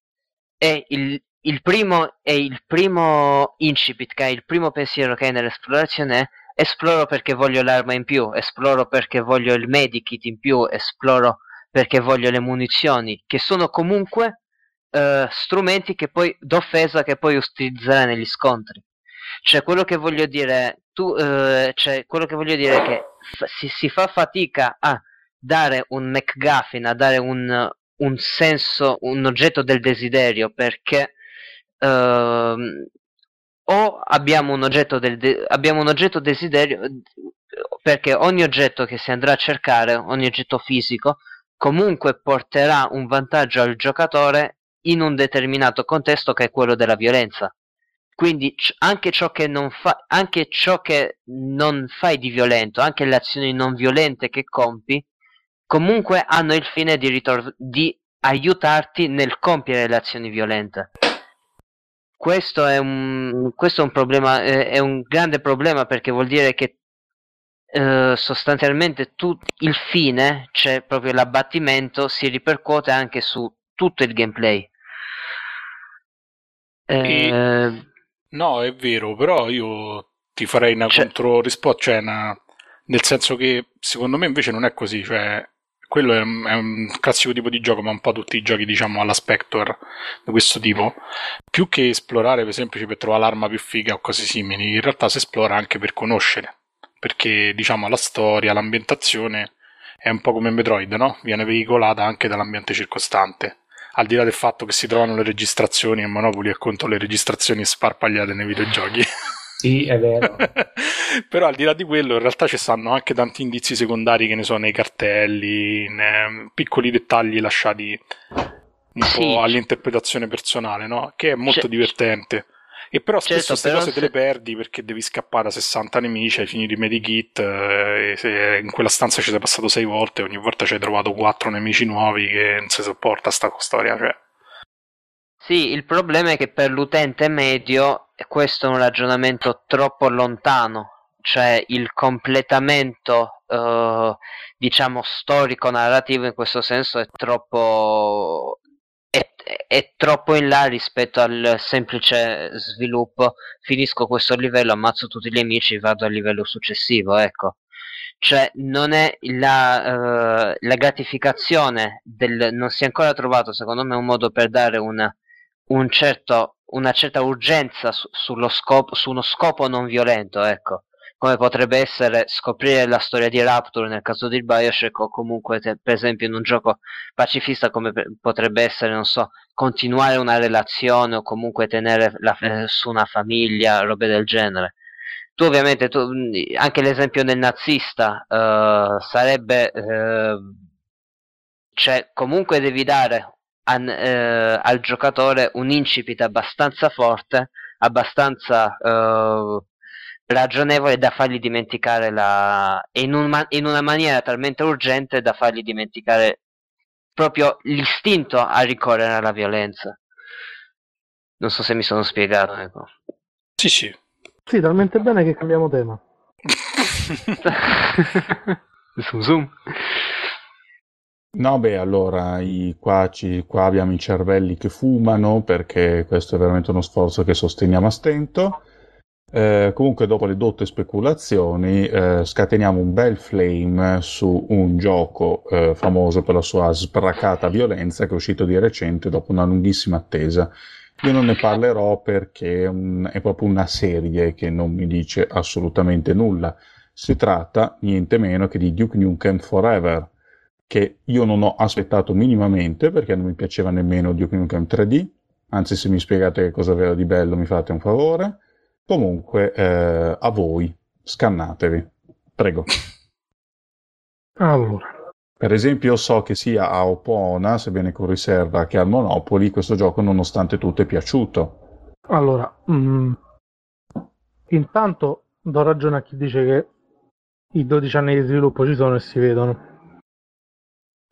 e il, il primo è il primo incipit che hai, il primo pensiero che hai nell'esplorazione è esploro perché voglio l'arma in più, esploro perché voglio il medikit in più, esploro perché voglio le munizioni, che sono comunque eh, strumenti che poi d'offesa che puoi utilizzare negli scontri. Cioè, quello che voglio dire, tu, eh, cioè, quello che voglio dire è che si, si fa fatica a dare un McGuffin, a dare un, un senso, un oggetto del desiderio, perché ehm, o abbiamo un oggetto del de- abbiamo un oggetto desiderio perché ogni oggetto che si andrà a cercare, ogni oggetto fisico, comunque porterà un vantaggio al giocatore in un determinato contesto che è quello della violenza. Quindi anche ciò che non fa, anche ciò che non fai di violento, anche le azioni non violente che compi, comunque hanno il fine di, di aiutarti nel compiere le azioni violente. Questo è un, questo è un problema, è un grande problema perché vuol dire che eh, sostanzialmente tu, il fine, cioè proprio l'abbattimento, si ripercuote anche su tutto il gameplay. Eh, no, è vero, però io ti farei una cioè, controrisposta, cioè una, nel senso che secondo me invece non è così, cioè quello è un, è un, classico tipo di gioco, ma un po' tutti i giochi, diciamo, alla Spectre di questo tipo. Più che esplorare, per esempio, per trovare l'arma più figa o cose simili, in realtà si esplora anche per conoscere perché diciamo la storia, l'ambientazione è un po' come Metroid, no? Viene veicolata anche dall'ambiente circostante. Al di là del fatto che si trovano le registrazioni e Monopoli è contro le registrazioni sparpagliate nei videogiochi. Sì, è vero. <laughs> Però al di là di quello, in realtà ci stanno anche tanti indizi secondari che ne so nei cartelli, in, eh, piccoli dettagli lasciati un sì. po' all'interpretazione personale, no? Che è molto C- divertente. E però spesso certo, queste cose se... te le perdi perché devi scappare da 60 nemici, hai finito i medikit, eh, e in quella stanza ci sei passato 6 volte, ogni volta ci hai trovato 4 nemici nuovi che non si sopporta sta storia. Cioè. Sì, il problema è che per l'utente medio questo è un ragionamento troppo lontano, cioè il completamento eh, diciamo storico narrativo in questo senso è troppo è, troppo in là rispetto al semplice sviluppo. Finisco questo livello, ammazzo tutti gli amici, vado al livello successivo, ecco. Cioè, non è la, uh, la gratificazione del. Non si è ancora trovato, secondo me, un modo per dare una, un certo, una certa urgenza su, scopo, su uno scopo non violento, ecco come potrebbe essere scoprire la storia di Rapture nel caso di Bioshock o comunque te, per esempio in un gioco pacifista come per, potrebbe essere, non so, continuare una relazione o comunque tenere la, eh, su una famiglia, robe del genere. Tu ovviamente, tu, anche l'esempio del nazista uh, sarebbe, uh, cioè comunque devi dare an, uh, al giocatore un incipit abbastanza forte, abbastanza ragionevole da fargli dimenticare la in, un, in una maniera talmente urgente da fargli dimenticare proprio l'istinto a ricorrere alla violenza. Non so se mi sono spiegato. Ecco. Sì, sì. Sì, talmente bene che cambiamo tema. <laughs> zoom zoom. No, beh, allora i, qua, ci, qua abbiamo i cervelli che fumano perché questo è veramente uno sforzo che sosteniamo a stento. Eh, comunque, dopo le dotte speculazioni, eh, scateniamo un bel flame su un gioco eh, famoso per la sua sbracata violenza che è uscito di recente dopo una lunghissima attesa. Io non ne parlerò perché um, è proprio una serie che non mi dice assolutamente nulla. Si tratta niente meno che di Duke Nukem Forever, che io non ho aspettato minimamente perché non mi piaceva nemmeno Duke Nukem 3D. Anzi, se mi spiegate che cosa aveva di bello, mi fate un favore. Comunque, eh, a voi, scannatevi. Prego. <laughs> Allora. Per esempio, so che sia a Opona, sebbene con riserva, che al Monopoli, questo gioco nonostante tutto è piaciuto. Allora, mh, mm, intanto do ragione a chi dice che i 12 anni di sviluppo ci sono e si vedono.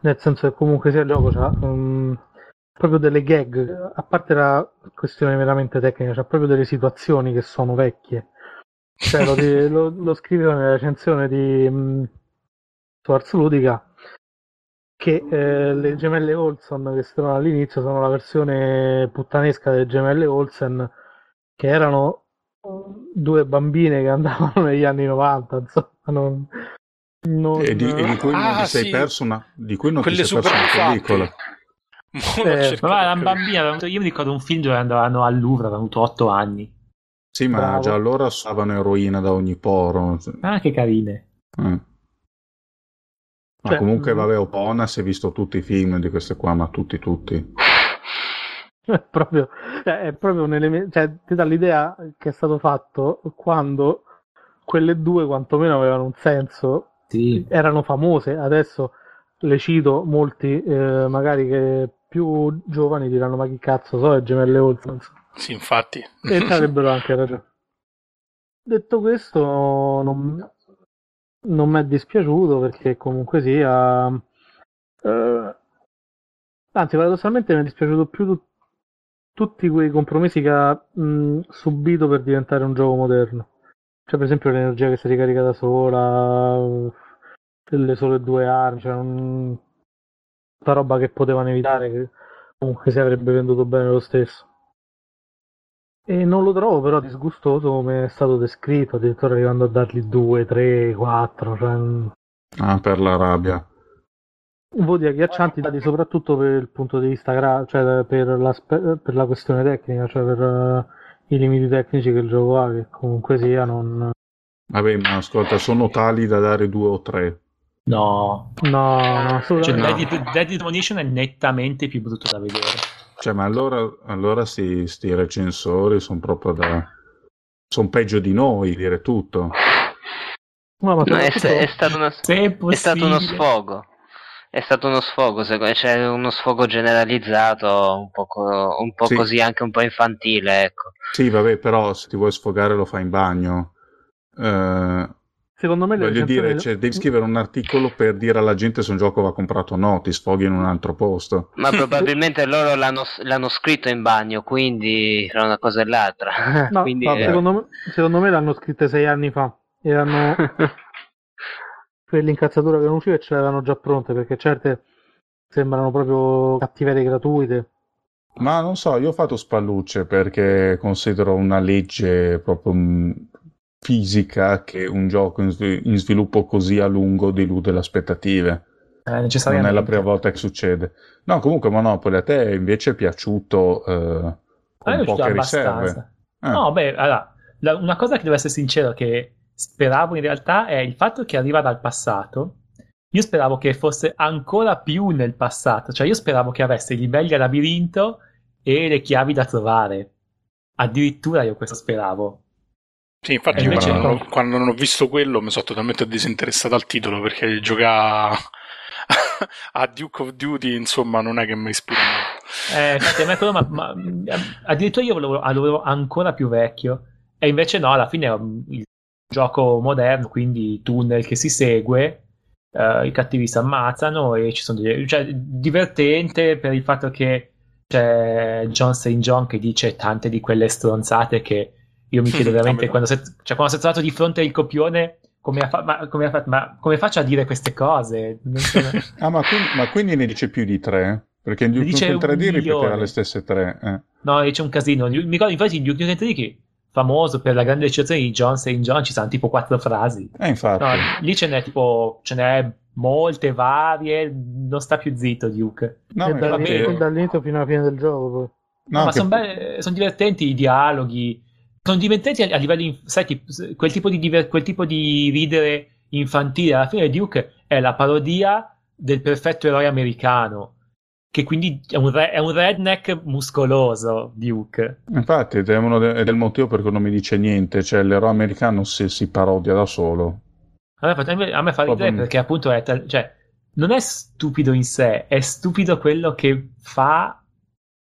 Nel senso che comunque sia il gioco c'ha um, proprio delle gag, a parte la questione veramente tecnica, c'è proprio delle situazioni che sono vecchie. Cioè, lo, <laughs> lo, lo scrivevo nella recensione di su Ars Ludica che eh, le gemelle Olsen che si trovano all'inizio sono la versione puttanesca delle gemelle Olsen che erano due bambine che andavano <laughs> negli anni 90 insomma non, non... E, di, e di cui ah, non ti sei sì. perso una di cui non Quelle ti sei perso una pellicola <laughs> eh, ma era un bambino, io mi ricordo un film dove andavano al Louvre, avevano avuto 8 anni. Sì, ma Bravo. già allora suavano eroina da ogni poro. Ah, che carine. Mm. Ma cioè, comunque, mm. vabbè, Opona si è visto tutti i film di queste qua, ma tutti, tutti. <laughs> È proprio, cioè, è proprio un elemento, cioè, ti dà l'idea che è stato fatto quando quelle due quantomeno avevano un senso, sì. erano famose, adesso le cito, molti eh, magari che più giovani diranno ma chi cazzo so le gemelle Olsen Sì, infatti. E avrebbero anche ragione. Detto questo, non, non mi è dispiaciuto perché comunque sia... Eh, anzi, paradossalmente mi è dispiaciuto più tu- tutti quei compromessi che ha mh, subito per diventare un gioco moderno. Cioè, per esempio, l'energia che si ricarica da sola, le sole due armi, cioè un... tutta roba che potevano evitare, che comunque si avrebbe venduto bene lo stesso. E non lo trovo però disgustoso come è stato descritto, addirittura arrivando a dargli 2, 3, 4, cioè Ah, per la rabbia. voti agghiaccianti dati soprattutto per il punto di vista gra- cioè per la, spe- per la questione tecnica, cioè per eh, i limiti tecnici che il gioco ha, che comunque sia non... Vabbè, ma ascolta, sono tali da dare due o tre. No. No, no, Cioè, assolutamente. Dead, Dead Premonition è nettamente più brutto da vedere. Cioè, ma allora, allora sti, sti recensori sono proprio da... Sono peggio di noi, dire tutto. No, ma No, è, è stato uno, è è stato uno sfogo. È stato uno sfogo, secondo- cioè uno sfogo generalizzato, un po', co- un po' Sì. così anche un po' infantile, ecco. Sì, vabbè, però se ti vuoi sfogare lo fai in bagno. Eh, secondo me le voglio dire, recensioni- cioè, devi scrivere un articolo per dire alla gente se un gioco va comprato o no, ti sfoghi in un altro posto. Ma probabilmente loro l'hanno, l'hanno scritto in bagno, quindi tra una cosa e l'altra. No, <laughs> quindi, no, eh, secondo, me, secondo me l'hanno scritte sei anni fa e hanno <laughs> quell'incazzatura che non usciva e ce l'avevano già pronte perché certe sembrano proprio cattiverie gratuite. Ma non so, io ho fatto spallucce perché considero una legge proprio mm, fisica che un gioco in, svi- in sviluppo così a lungo delude le aspettative. Eh, Non è la prima volta che succede. No, comunque Monopoly a te invece è piaciuto eh, è con piaciuto poche abbastanza. riserve. Eh. No, beh, allora, la- una cosa che devo essere sincero che speravo in realtà è il fatto che arriva dal passato. Io speravo che fosse ancora più nel passato, cioè io speravo che avesse i livelli a labirinto e le chiavi da trovare. Addirittura io questo speravo. Sì, infatti E io invece quando, non ho- quando non ho visto quello mi sono totalmente disinteressato al titolo perché giocare <laughs> a Duke of Duty, insomma, non è che mi ispira molto. Eh, infatti a me quello, ma, ma- addirittura io ah, lo volevo ancora più vecchio. E invece no, alla fine è un il gioco moderno, quindi tunnel che si segue, eh, i cattivi si ammazzano e ci sono delle... Cioè, divertente per il fatto che c'è John St. John che dice tante di quelle stronzate che io mi chiedo <laughs> veramente no. quando si è, cioè, quando si è trovato di fronte al copione come ha, fa- ma, come fatto, ma come faccio a dire queste cose? Sono- Ah, ma quindi, ma quindi ne dice più di tre? Perché in Duke dice Nukem 3D un ripeteva le stesse tre. eh. No, c'è un casino. Mi ricordo infatti Duke Nukem 3D che famoso per la grande recitazione di John St. John, ci sono tipo quattro frasi. Eh, infatti. No, lì ce n'è tipo, ce n'è molte varie, non sta più zitto Duke. No, e infatti- dall'inizio fino alla fine del gioco poi. no, ma che- sono divertenti i dialoghi, sono divertenti a, a livello, in- sai, tipo, quel tipo di, diver- quel tipo di ridere infantile. Alla fine Duke è la parodia del perfetto eroe americano. Che quindi è un, re- è un redneck muscoloso, Duke. Infatti, ed è, uno de- è il motivo per cui non mi dice niente. Cioè, l'eroe americano si, si parodia da solo. A me, fa- a me fa ridere perché appunto è, tal- cioè, non è stupido in sé, è stupido quello che fa.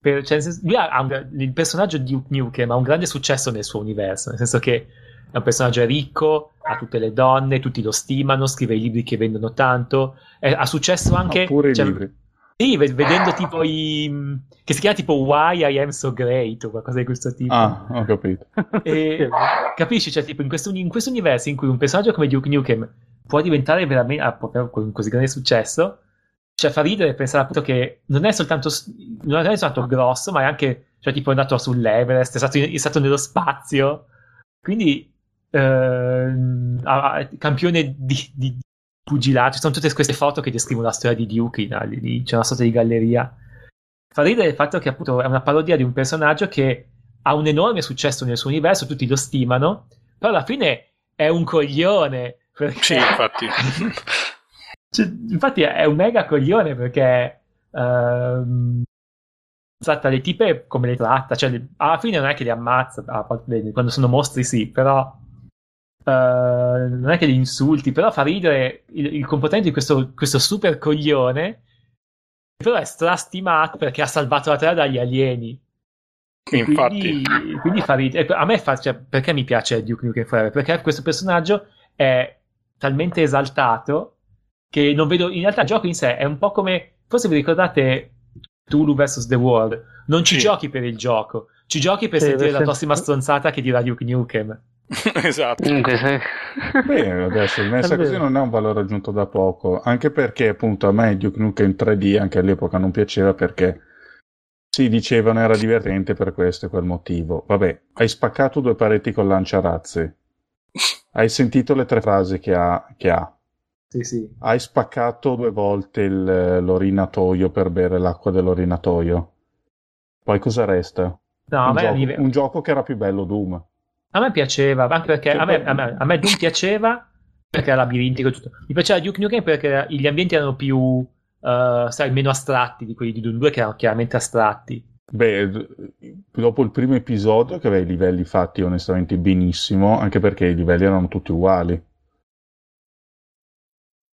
Per, cioè, lui ha, ha un- il personaggio di Duke Nukem ha un grande successo nel suo universo, nel senso che è un personaggio ricco, ha tutte le donne, tutti lo stimano, scrive i libri che vendono tanto, è- ha successo anche. Ma pure i cioè, libri. Sì, ve- vedendo tipo i. che si chiama tipo Why I Am So Great o qualcosa di questo tipo. Ah, ho capito. E capisci? Cioè, tipo, in questo, in questo universo in cui un personaggio come Duke Nukem può diventare veramente con così grande successo, cioè fa ridere pensare appunto che non è soltanto, non è soltanto grosso, ma è anche, cioè, tipo, è andato sull'Everest, è stato, in- è stato nello spazio. Quindi, ha- campione di, di pugilato. Ci sono tutte queste foto che descrivono la storia di Duke, in- lì c'è una sorta di galleria. Fa ridere il fatto che appunto è una parodia di un personaggio che ha un enorme successo nel suo universo, tutti lo stimano, però alla fine è un coglione. Perché... Sì, infatti. <laughs> Cioè, infatti è un mega coglione perché ehm, tratta le tipe come le tratta, cioè le- alla fine non è che le ammazza, a parte le- quando sono mostri sì, però eh, non è che li insulti, però fa ridere il, il comportamento di questo, questo super coglione, però è strastimato perché ha salvato la terra dagli alieni. Infatti, Quindi, quindi fa ridere. Ecco, A me fa, cioè, perché mi piace Duke Nukem Forever? Perché questo personaggio è talmente esaltato che non vedo. In realtà, il gioco in sé è un po' come. Forse vi ricordate Tulu vs. The World? Non ci Sì. giochi per il gioco, ci giochi per Sì, sentire la sen- prossima stronzata che dirà Duke Nukem. <laughs> esatto. Bene, adesso messa così non è un valore aggiunto da poco, anche perché appunto a me Duke Nukem 3D anche all'epoca non piaceva perché si dicevano era divertente per questo e quel motivo. Vabbè, hai spaccato due pareti con lanciarazzi, <laughs> hai sentito le tre frasi che ha, che ha. Sì, sì. hai spaccato due volte il- l'orinatoio per bere l'acqua dell'orinatoio. Poi cosa resta? No, a un, me, gioco, div- un gioco che era più bello Doom. a me piaceva, anche perché Cioè, a, me, a, me, a me Doom piaceva perché era labirintico tutto. Mi piaceva Duke Nukem perché gli ambienti erano più, eh, sai, meno astratti di quelli di Doom 2 che erano chiaramente astratti. Beh, dopo il primo episodio che aveva i livelli fatti onestamente benissimo, anche perché i livelli erano tutti uguali.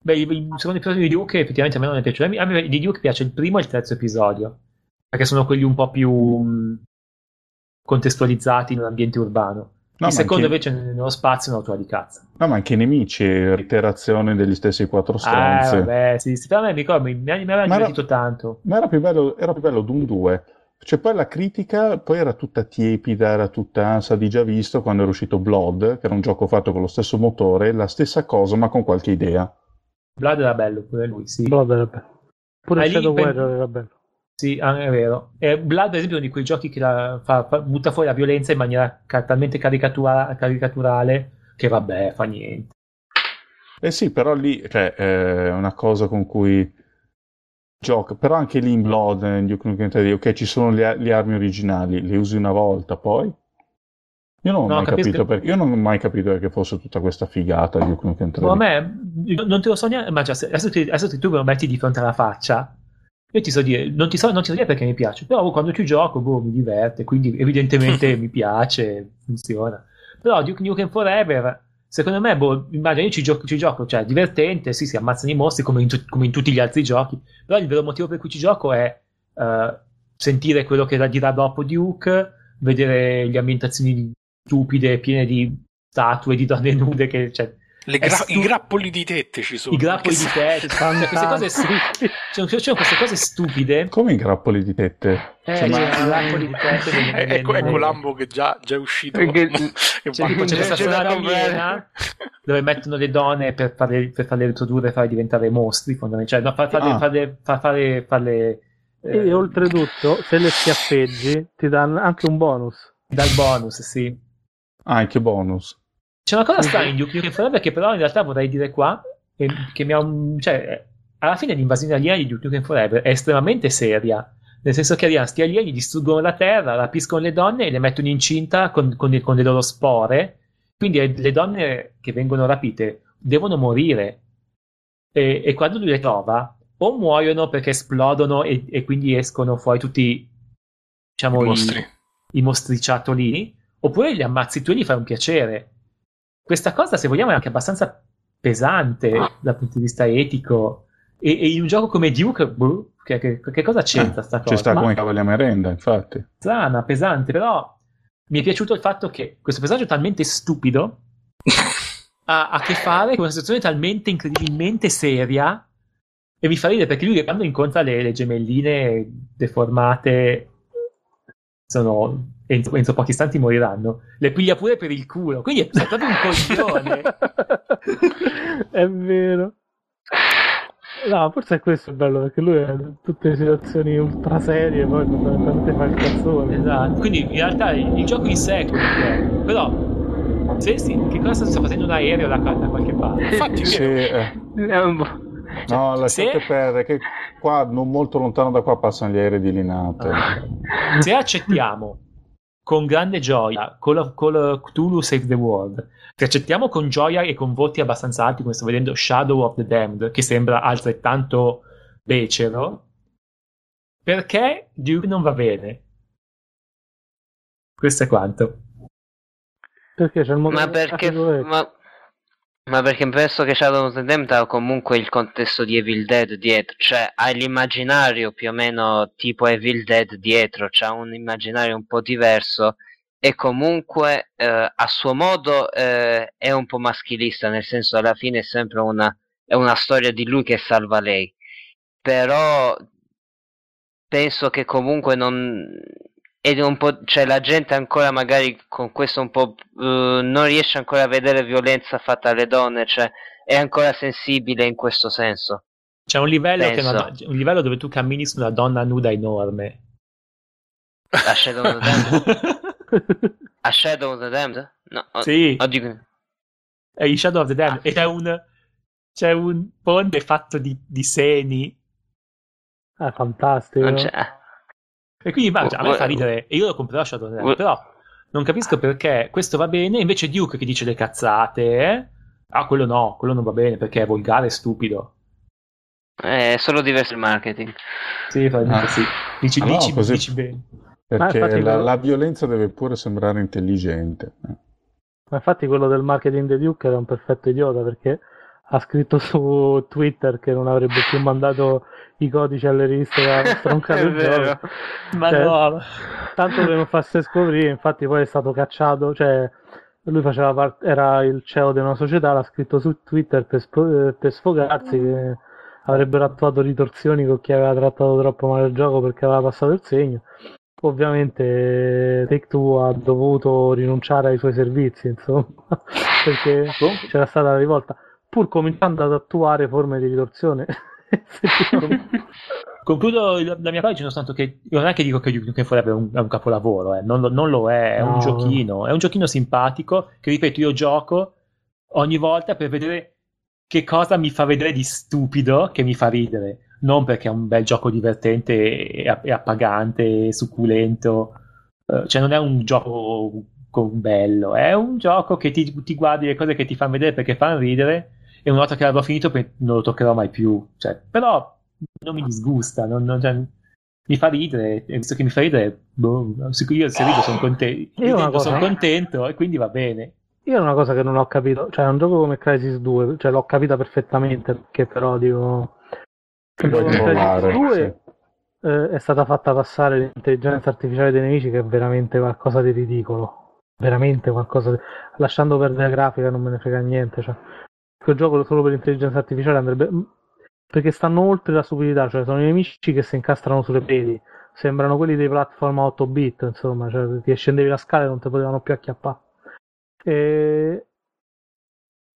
Beh, il, secondo episodio di Duke effettivamente a me non è piaciuto. A me, di Duke piace il primo e il terzo episodio, perché sono quelli un po' più contestualizzati in un ambiente urbano. No, il secondo anche, invece nello spazio è una tua di cazzo. no, ma anche i nemici, reiterazione degli stessi quattro Ah, stronzi. vabbè, sì, sì, me mi ricordo, mi, mi aveva Ma era- divertito tanto. Ma era più bello, era più bello Doom 2. Cioè, poi la critica poi era tutta tiepida, era tutta sa di già visto quando era uscito Blood, che era un gioco fatto con lo stesso motore, la stessa cosa, ma con qualche idea. Blood era bello pure lui, sì. Blood era bello. Pure Shadow per- Warrior era bello. Sì, ah, è vero. E Blood, ad esempio, è uno di quei giochi che la- fa- fa- butta fuori la violenza in maniera ca- talmente caricatura- caricaturale che vabbè, fa niente. Eh sì, però lì cioè, è una cosa con cui gioca. Però anche lì in Blood, in Duke Nukem 3D, ok, ci sono le, le armi originali, le usi una volta, poi... Io non ho No, mai capisco. capito perché, io non ho mai capito perché fosse tutta questa figata di Duke Nukem 3D. Ma a me non te lo so neanche. Ma se- adesso, ti- adesso ti- tu me lo metti di fronte alla faccia. Io ti so dire, non ti so, non ti so dire perché mi piace, però quando ci gioco, boh, mi diverte, quindi evidentemente <laughs> mi piace, funziona. Però Duke Nukem Forever, secondo me, boh, immagino io ci gioco, ci gioco, cioè divertente, sì, si ammazzano i mostri come in, tu- come in tutti gli altri giochi, però il vero motivo per cui ci gioco è eh, sentire quello che dirà dopo Duke, vedere le ambientazioni stupide, piene di statue di donne nude che, cioè, Le È gra- stu- I grappoli di tette ci sono. i grappoli di testa, cioè, queste cose Fantastici. c'erano, c'erano queste cose stupide. Come i grappoli di tette? Eh, Cioè, ma- c'erano i grappoli di Eh, delle- <laughs> ecco, ecco Lambo che già, già è uscito. Perché- Che C'è, c'è questa C'è strada comprare. aliena dove mettono le donne per farle, per farle riprodurre e farle diventare mostri, fondamentalmente. Cioè, no, far- farle, Ah. farle, farle eh, E oltretutto, se le schiaffeggi, ti danno anche un bonus. dal bonus, sì. Ah, che bonus. C'è una cosa <laughs> strana in Duke Nukem Forever che però in realtà vorrei dire qua, che mi ha un- cioè, alla fine l'invasione aliena di Duke Nukem Forever è estremamente seria. Nel senso che arrivano sti alieni, distruggono la terra, rapiscono le donne e le mettono incinta con, con, con le loro spore. Quindi le donne che vengono rapite devono morire. E, e quando lui le trova, o muoiono perché esplodono e, e quindi escono fuori tutti diciamo, I i- mostri. i mostriciatolini, oppure li ammazzi tu e gli fai un piacere. Questa cosa, se vogliamo, è anche abbastanza pesante dal punto di vista etico. E, e in un gioco come Duke, boh, che, che- che cosa c'entra Eh, sta Ci cosa? sta Ma- come a merenda, infatti. strana, pesante, però mi è piaciuto il fatto che questo personaggio talmente stupido <laughs> ha a che fare con una situazione talmente incredibilmente seria e mi fa ridere perché lui quando incontra le, le gemelline deformate sono entro, entro pochi istanti moriranno le piglia pure per il culo quindi è proprio un coglione <laughs> è vero. No, forse è questo il bello, perché lui in tutte le situazioni ultra serie, poi fondamentalmente fa il cazzone. Esatto, quindi in realtà il, il gioco in sé è quello che è. Però, se sì, che cosa sta facendo un aereo da, da qualche parte? Infatti, Sì, eh. È un po'- No, lasciate se- perdere che qua, non molto lontano da qua, passano gli aerei di Linate. Se accettiamo con grande gioia Call of, Call of Cthulhu Save the World, se accettiamo con gioia e con voti abbastanza alti, come sto vedendo Shadow of the Damned, che sembra altrettanto becero, perché Duke non va bene? Questo è quanto. Perché c'è il modo Ma perché... Ma... Ma perché penso che Shadow of the Damned ha comunque il contesto di Evil Dead dietro, cioè ha l'immaginario più o meno tipo Evil Dead dietro, c'ha un immaginario un po' diverso e comunque eh, a suo modo eh, è un po' maschilista, nel senso alla fine è sempre una, è una storia di lui che salva lei, però penso che comunque non ed un po', cioè la gente ancora magari con questo un po' uh, non riesce ancora a vedere violenza fatta alle donne, cioè è ancora sensibile in questo senso. C'è un livello, una, un livello dove tu cammini su una donna nuda enorme. A Shadow of the Damned? <laughs> a Shadow of the Damned? No, sì. Oddio. È in Shadow of the Damned ah. e c'è un, c'è un ponte fatto di, di seni. Ah, fantastico. Non c'è. E quindi va, a me fa ridere, e io lo comprerò Shadowrun, però non capisco perché questo va bene, invece Duke che dice le cazzate, eh? ah, quello no, quello non va bene perché è volgare e stupido. È solo diverso il marketing. Sì, ah. sì. Dici, ah, dici, così, dici bene. Perché la, quello... la, violenza deve pure sembrare intelligente. Ma infatti quello del marketing di Duke era un perfetto idiota perché ha scritto su Twitter che non avrebbe più mandato i codici alle riviste della <laughs> stronca del gioco. Ma cioè, no. Tanto che non fasse scoprire, infatti poi è stato cacciato, cioè lui faceva parte, era il CEO di una società, l'ha scritto su Twitter per, sp- per sfogarsi che avrebbero attuato ritorsioni con chi aveva trattato troppo male il gioco perché aveva passato il segno. Ovviamente Take Two ha dovuto rinunciare ai suoi servizi, insomma, <laughs> perché c'era stata la rivolta, pur cominciando ad attuare forme di ritorsione. <laughs> <laughs> Concludo la mia pagina soltanto che io non è che dico che Duke Forever è un, è un capolavoro, eh. non, non, lo è, è no. un giochino, è un giochino simpatico che ripeto io gioco ogni volta per vedere che cosa mi fa vedere di stupido che mi fa ridere, non perché è un bel gioco divertente e, e appagante, e succulento, uh, cioè non è un gioco bello, è un gioco che ti, ti guardi le cose che ti fanno vedere perché fanno ridere e una volta che l'avrò finito non lo toccherò mai più. Cioè, però non mi disgusta, non, non, cioè, mi fa ridere, e visto che mi fa ridere, boh, io se rido sono contento, io cosa... sono contento e quindi va bene. Io è una cosa che non ho capito, cioè un gioco come Crisis 2, cioè l'ho capita perfettamente, perché però dico... Crisis 2 sì. eh, è stata fatta passare l'intelligenza artificiale dei nemici che è veramente qualcosa di ridicolo, veramente qualcosa di... lasciando perdere la grafica non me ne frega niente, cioè quel gioco solo per l'intelligenza artificiale andrebbe perché stanno oltre la stupidità, cioè sono i nemici che si incastrano sulle peli, sembrano quelli dei platform 8 bit, insomma, cioè ti scendevi la scala e non ti potevano più acchiappare. E...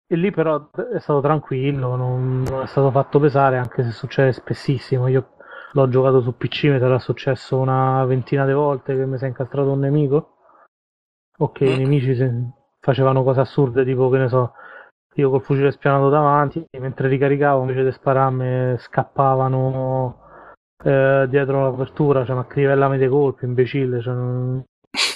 e lì però è stato tranquillo, non, non, è stato fatto pesare, anche se succede spessissimo. Io l'ho giocato su PC, mi sarà successo una ventina di volte che mi si è incastrato un nemico. Ok, i nemici facevano cose assurde, tipo che ne so, io col fucile spianato davanti, mentre ricaricavo invece di spararmi scappavano eh, dietro l'apertura, cioè ma crivellami dei colpi, imbecille. Cioè, non...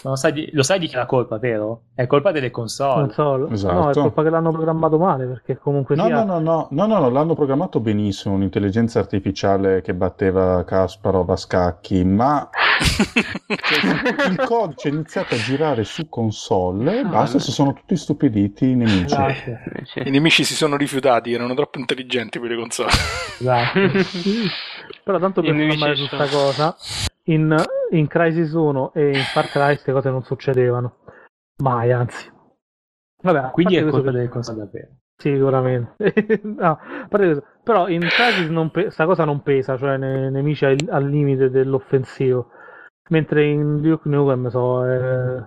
Lo sai, di, lo sai di chi è la colpa, vero? È colpa delle console. console. Esatto. No, è colpa che l'hanno programmato male, perché comunque no, sia... no, no, no, no, no, l'hanno programmato benissimo, un'intelligenza artificiale che batteva Kasparov a scacchi, ma cioè, il codice è iniziato a girare su console, no, basta, no. si sono tutti stupiditi i nemici. Esatto. I nemici si sono rifiutati, erano troppo intelligenti per le console. Esatto. <laughs> Però tanto per fermare su questa cosa, in, in Crisis 1 e in Far Cry queste cose non succedevano. Mai, anzi. Vabbè, Quindi è colpa delle console davvero. Sicuramente. <laughs> no, però in Crisis non pe- cosa non pesa, cioè nei nemici al, al limite dell'offensivo. Mentre in Duke Nukem so, eh,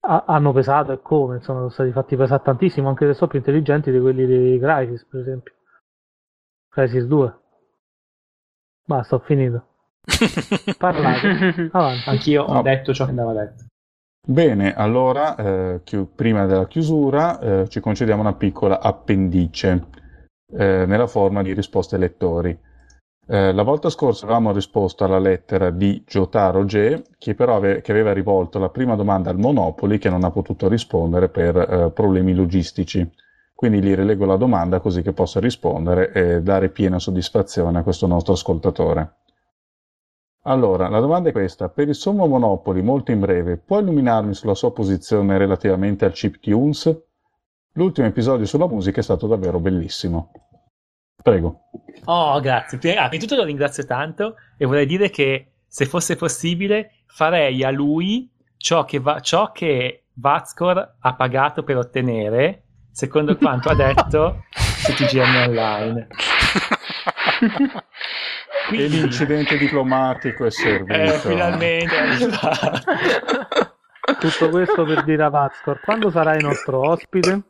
hanno pesato e come, insomma, sono stati fatti pesare tantissimo, anche se sono più intelligenti di quelli di Crisis, per esempio. Crisis 2. Basta, ho finito. Parlate. <laughs> Avanti. Anch'io ho detto ciò che andava detto. Bene, allora, eh, chi- prima della chiusura, eh, ci concediamo una piccola appendice eh, nella forma di risposte ai lettori. Eh, la volta scorsa avevamo risposto alla lettera di Jotaro G, che però ave- che aveva rivolto la prima domanda al Monopoli, che non ha potuto rispondere per eh, problemi logistici. Quindi gli rilego la domanda così che possa rispondere e dare piena soddisfazione a questo nostro ascoltatore. Allora, la domanda è questa. Per il sommo Monopoli, molto in breve, può illuminarmi sulla sua posizione relativamente al chip tunes? L'ultimo episodio sulla musica è stato davvero bellissimo. Prego. Oh, grazie. Prima di tutto lo ringrazio tanto e vorrei dire che se fosse possibile farei a lui ciò che, va- ciò che Vazcor ha pagato per ottenere, secondo quanto ha detto <laughs> su TGM Online. <laughs> E l'incidente diplomatico è servito. Eh, finalmente. Tutto questo per dire a Vazcor, quando sarai nostro ospite?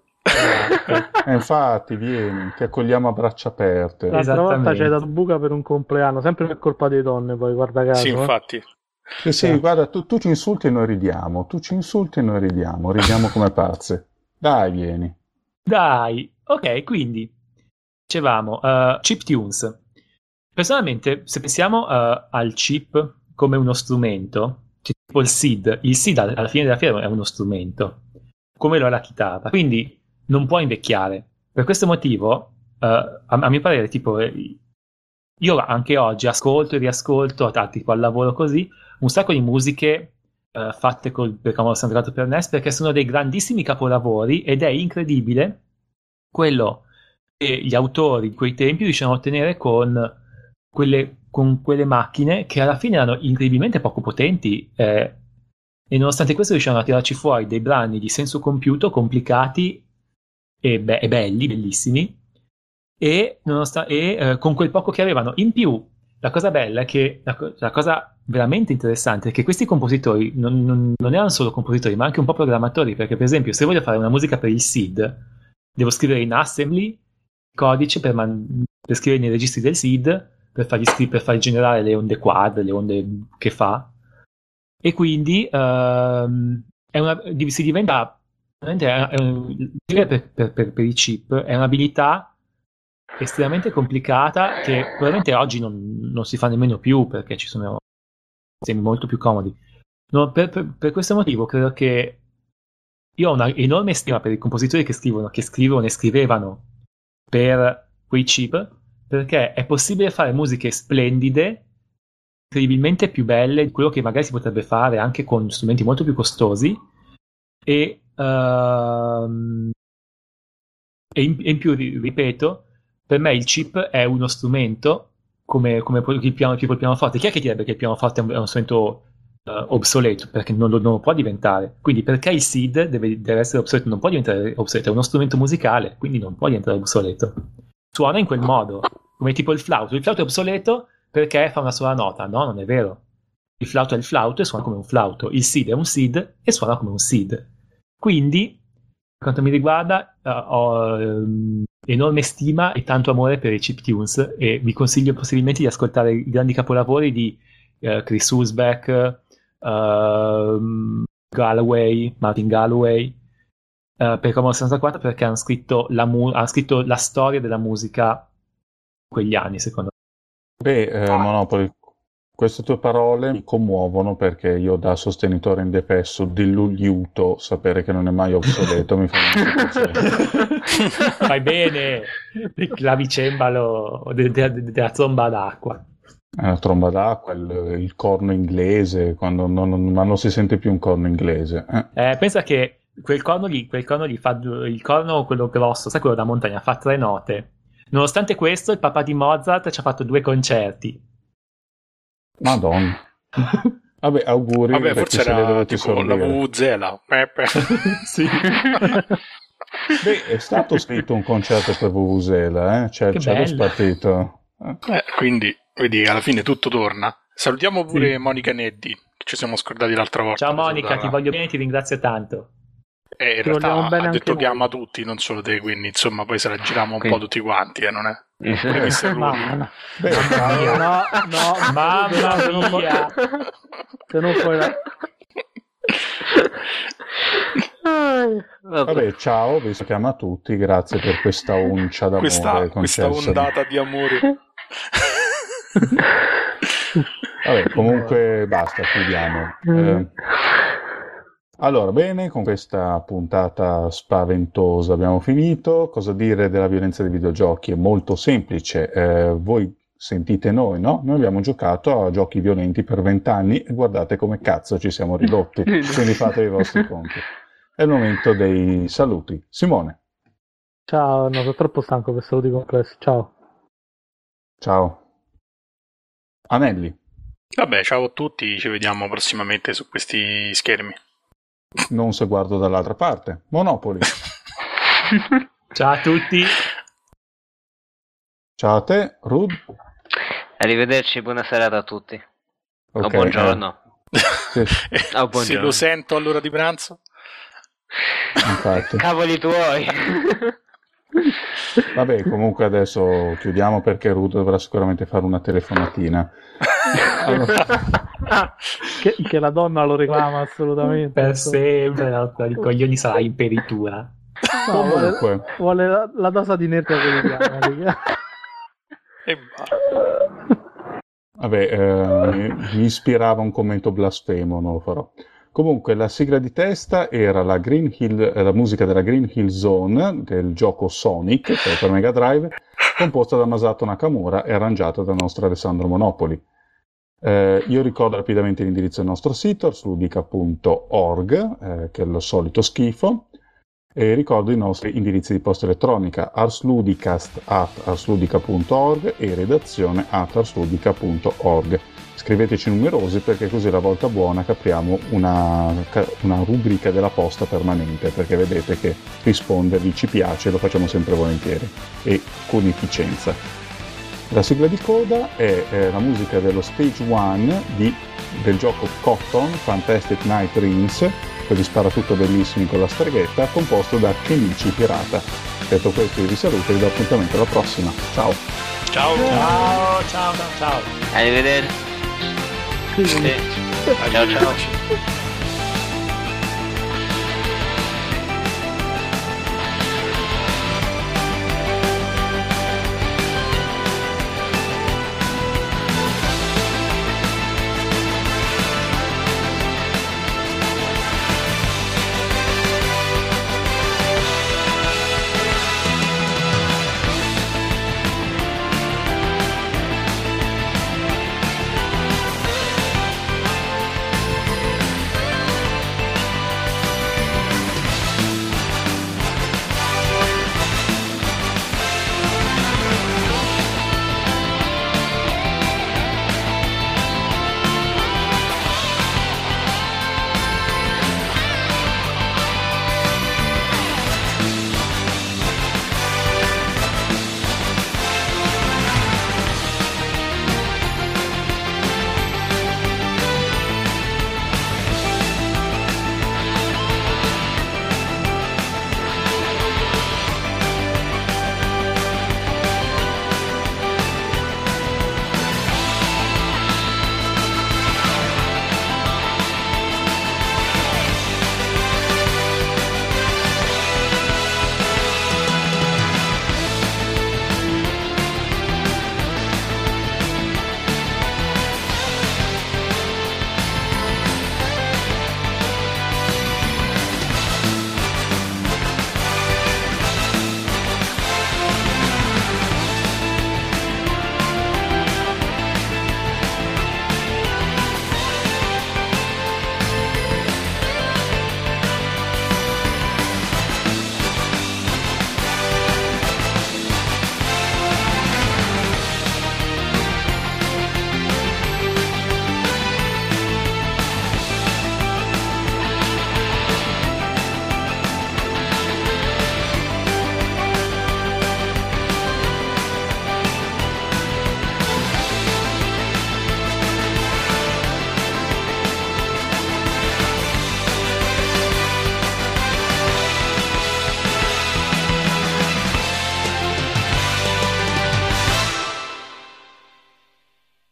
Eh, infatti, vieni, ti accogliamo a braccia aperte. L'altra volta c'è dato buca per un compleanno, sempre per colpa delle donne, poi guarda caso. Sì, eh. infatti. Sì, sì, guarda, tu, tu ci insulti e noi ridiamo, tu ci insulti e noi ridiamo, ridiamo come pazze. Dai, vieni. Dai, ok, quindi dicevamo uh, chiptunes. Personalmente, se pensiamo uh, al chip come uno strumento, tipo il SID, il SID all- alla fine della fiera è uno strumento, come lo è la chitarra, quindi non può invecchiare. Per questo motivo, uh, a, a mio parere, tipo, eh, io anche oggi ascolto e riascolto, tipo al lavoro così, un sacco di musiche eh, fatte col per Commodore 64 per NES perché sono dei grandissimi capolavori ed è incredibile quello che gli autori di quei tempi riuscivano a ottenere con quelle, con quelle macchine che alla fine erano incredibilmente poco potenti eh, e nonostante questo riuscivano a tirarci fuori dei brani di senso compiuto complicati e, be- e belli, bellissimi e, nonostan- e eh, con quel poco che avevano. In più la cosa bella è che la, co- la cosa veramente interessante è che questi compositori non, non- non erano solo compositori, ma anche un po' programmatori, perché per esempio se voglio fare una musica per il SID, devo scrivere in assembly codice per, man- per scrivere nei registri del SID, per fargli, scri- per fargli generare le onde quad, le onde che fa, e quindi ehm, una, si diventa per, per- per- per i chip è un'abilità estremamente complicata che probabilmente oggi non, non si fa nemmeno più perché ci sono sistemi molto più comodi. No, per, questo motivo credo che io ho una enorme stima per i compositori che scrivono, che scrivono e scrivevano per quei chip perché è possibile fare musiche splendide, incredibilmente più belle di quello che magari si potrebbe fare anche con strumenti molto più costosi e, ehm, e in, e in più, ri- ripeto, per me il chip è uno strumento come, come il piano, tipo il pianoforte. Chi è che direbbe che il pianoforte è un, è uno strumento eh, obsoleto? Perché non lo, non lo può diventare. Quindi perché il SID deve, deve essere obsoleto? Non può diventare obsoleto, è uno strumento musicale, quindi non può diventare obsoleto. Suona in quel modo, come tipo il flauto. Il flauto è obsoleto perché fa una sola nota. No, non è vero. Il flauto è il flauto e suona come un flauto. Il SID è un SID e suona come un SID. Quindi, per quanto mi riguarda, eh, ho ehm, enorme stima e tanto amore per i chiptunes e vi consiglio possibilmente di ascoltare i grandi capolavori di eh, Chris Husbeck, ehm, Galloway, Martin Galloway, per Commodore 64 perché hanno scritto, mu- hanno scritto la storia della musica quegli anni, secondo me. Beh, eh, Monopoli, queste tue parole mi commuovono perché io da sostenitore indefesso dell'uliuto sapere che non è mai obsoleto mi fa molto <laughs> piacere. Fai bene il clavicembalo de- de- de- della tromba d'acqua. È la tromba d'acqua, il, il corno inglese, quando non, non- ma non si sente più un corno inglese. eh. Eh, pensa che quel corno lì, quel corno lì fa il corno quello grosso, sai quello da montagna, fa tre note. Nonostante questo, il papà di Mozart ci ha fatto due concerti. Madonna. <laughs> Vabbè, auguri Vabbè, per chi forse era dovuti tipo la sorbire. Vuvuzela. Pepe. <laughs> sì. <laughs> Beh, è stato scritto un concerto per Vuvuzela, eh? C'è, Che c'è lo spartito. Eh, Eh, quindi, vedi, alla fine tutto torna. Salutiamo pure Sì. Monica Neddi, che ci siamo scordati l'altra volta. Ciao Monica, ti voglio bene, ti ringrazio tanto. Eh, in Ti realtà ha detto che ama tutti, non solo te, quindi insomma poi se la giriamo un Quindi- po' tutti quanti, eh, non è? Pure Mr. Ma, Rudy. no, no, no, Mamma se non puoi- mia. se non puoi la- Vabbè. vabbè, ciao, vi si chiama tutti, grazie per questa uncia d'amore Questa, questa ondata di amore. Vabbè, comunque basta, chiudiamo. Eh, allora, bene, con questa puntata spaventosa abbiamo finito. Cosa dire della violenza dei videogiochi? È molto semplice. Eh, voi sentite noi, no? Noi abbiamo giocato a giochi violenti per vent'anni e guardate come cazzo ci siamo ridotti. <laughs> Quindi fate i vostri <laughs> conti. È il momento dei saluti. Simone. Ciao, no, sono troppo stanco per saluti compressi. Ciao. Ciao. Anelli. Vabbè, ciao a tutti, ci vediamo prossimamente su questi schermi. Non se guardo dall'altra parte. Monopoli. <laughs> Ciao a tutti. Ciao a te, Rud. Arrivederci, buona serata a tutti. o Ok, buongiorno. eh, sì, <laughs> Se buongiorno. lo sento all'ora di pranzo. infatti. Cavoli tuoi. Vabbè, comunque adesso chiudiamo perché Rud dovrà sicuramente fare una telefonatina. Allora, che, che la donna lo reclama assolutamente. Per sempre rotta di coglioni sarà in peritura. No, vuole, comunque, vuole la, la dose di inerzia quotidiana. raga. E va. vabbè, eh, mi ispirava un commento blasfemo, non lo farò. Comunque, la sigla di testa era la, Hill, eh, la musica della Green Hill Zone del gioco Sonic, per Mega Drive, composta da Masato Nakamura e arrangiata dal nostro Alessandro Monopoli. Eh, io ricordo rapidamente l'indirizzo del nostro sito, arsludica.org, eh, che è lo solito schifo, e ricordo i nostri indirizzi di posta elettronica arsludicast at arsludica.org e redazione at arsludica.org. Scriveteci numerosi perché così la volta buona capriamo una, una rubrica della posta permanente perché vedete che rispondervi ci piace e lo facciamo sempre volentieri e con efficienza. La sigla di coda è eh, la musica dello Stage 1 di- del gioco Cotton Fantastic Night Dreams, quelli sparatutto bellissimi con la streghetta, composto da Kenichi Pirata. Detto questo io vi saluto e vi do appuntamento alla prossima. Ciao! Ciao. Ciao, ciao, ciao, ciao. Arrivederci. Sì, Sì. Ciao ciao. Arrivederci.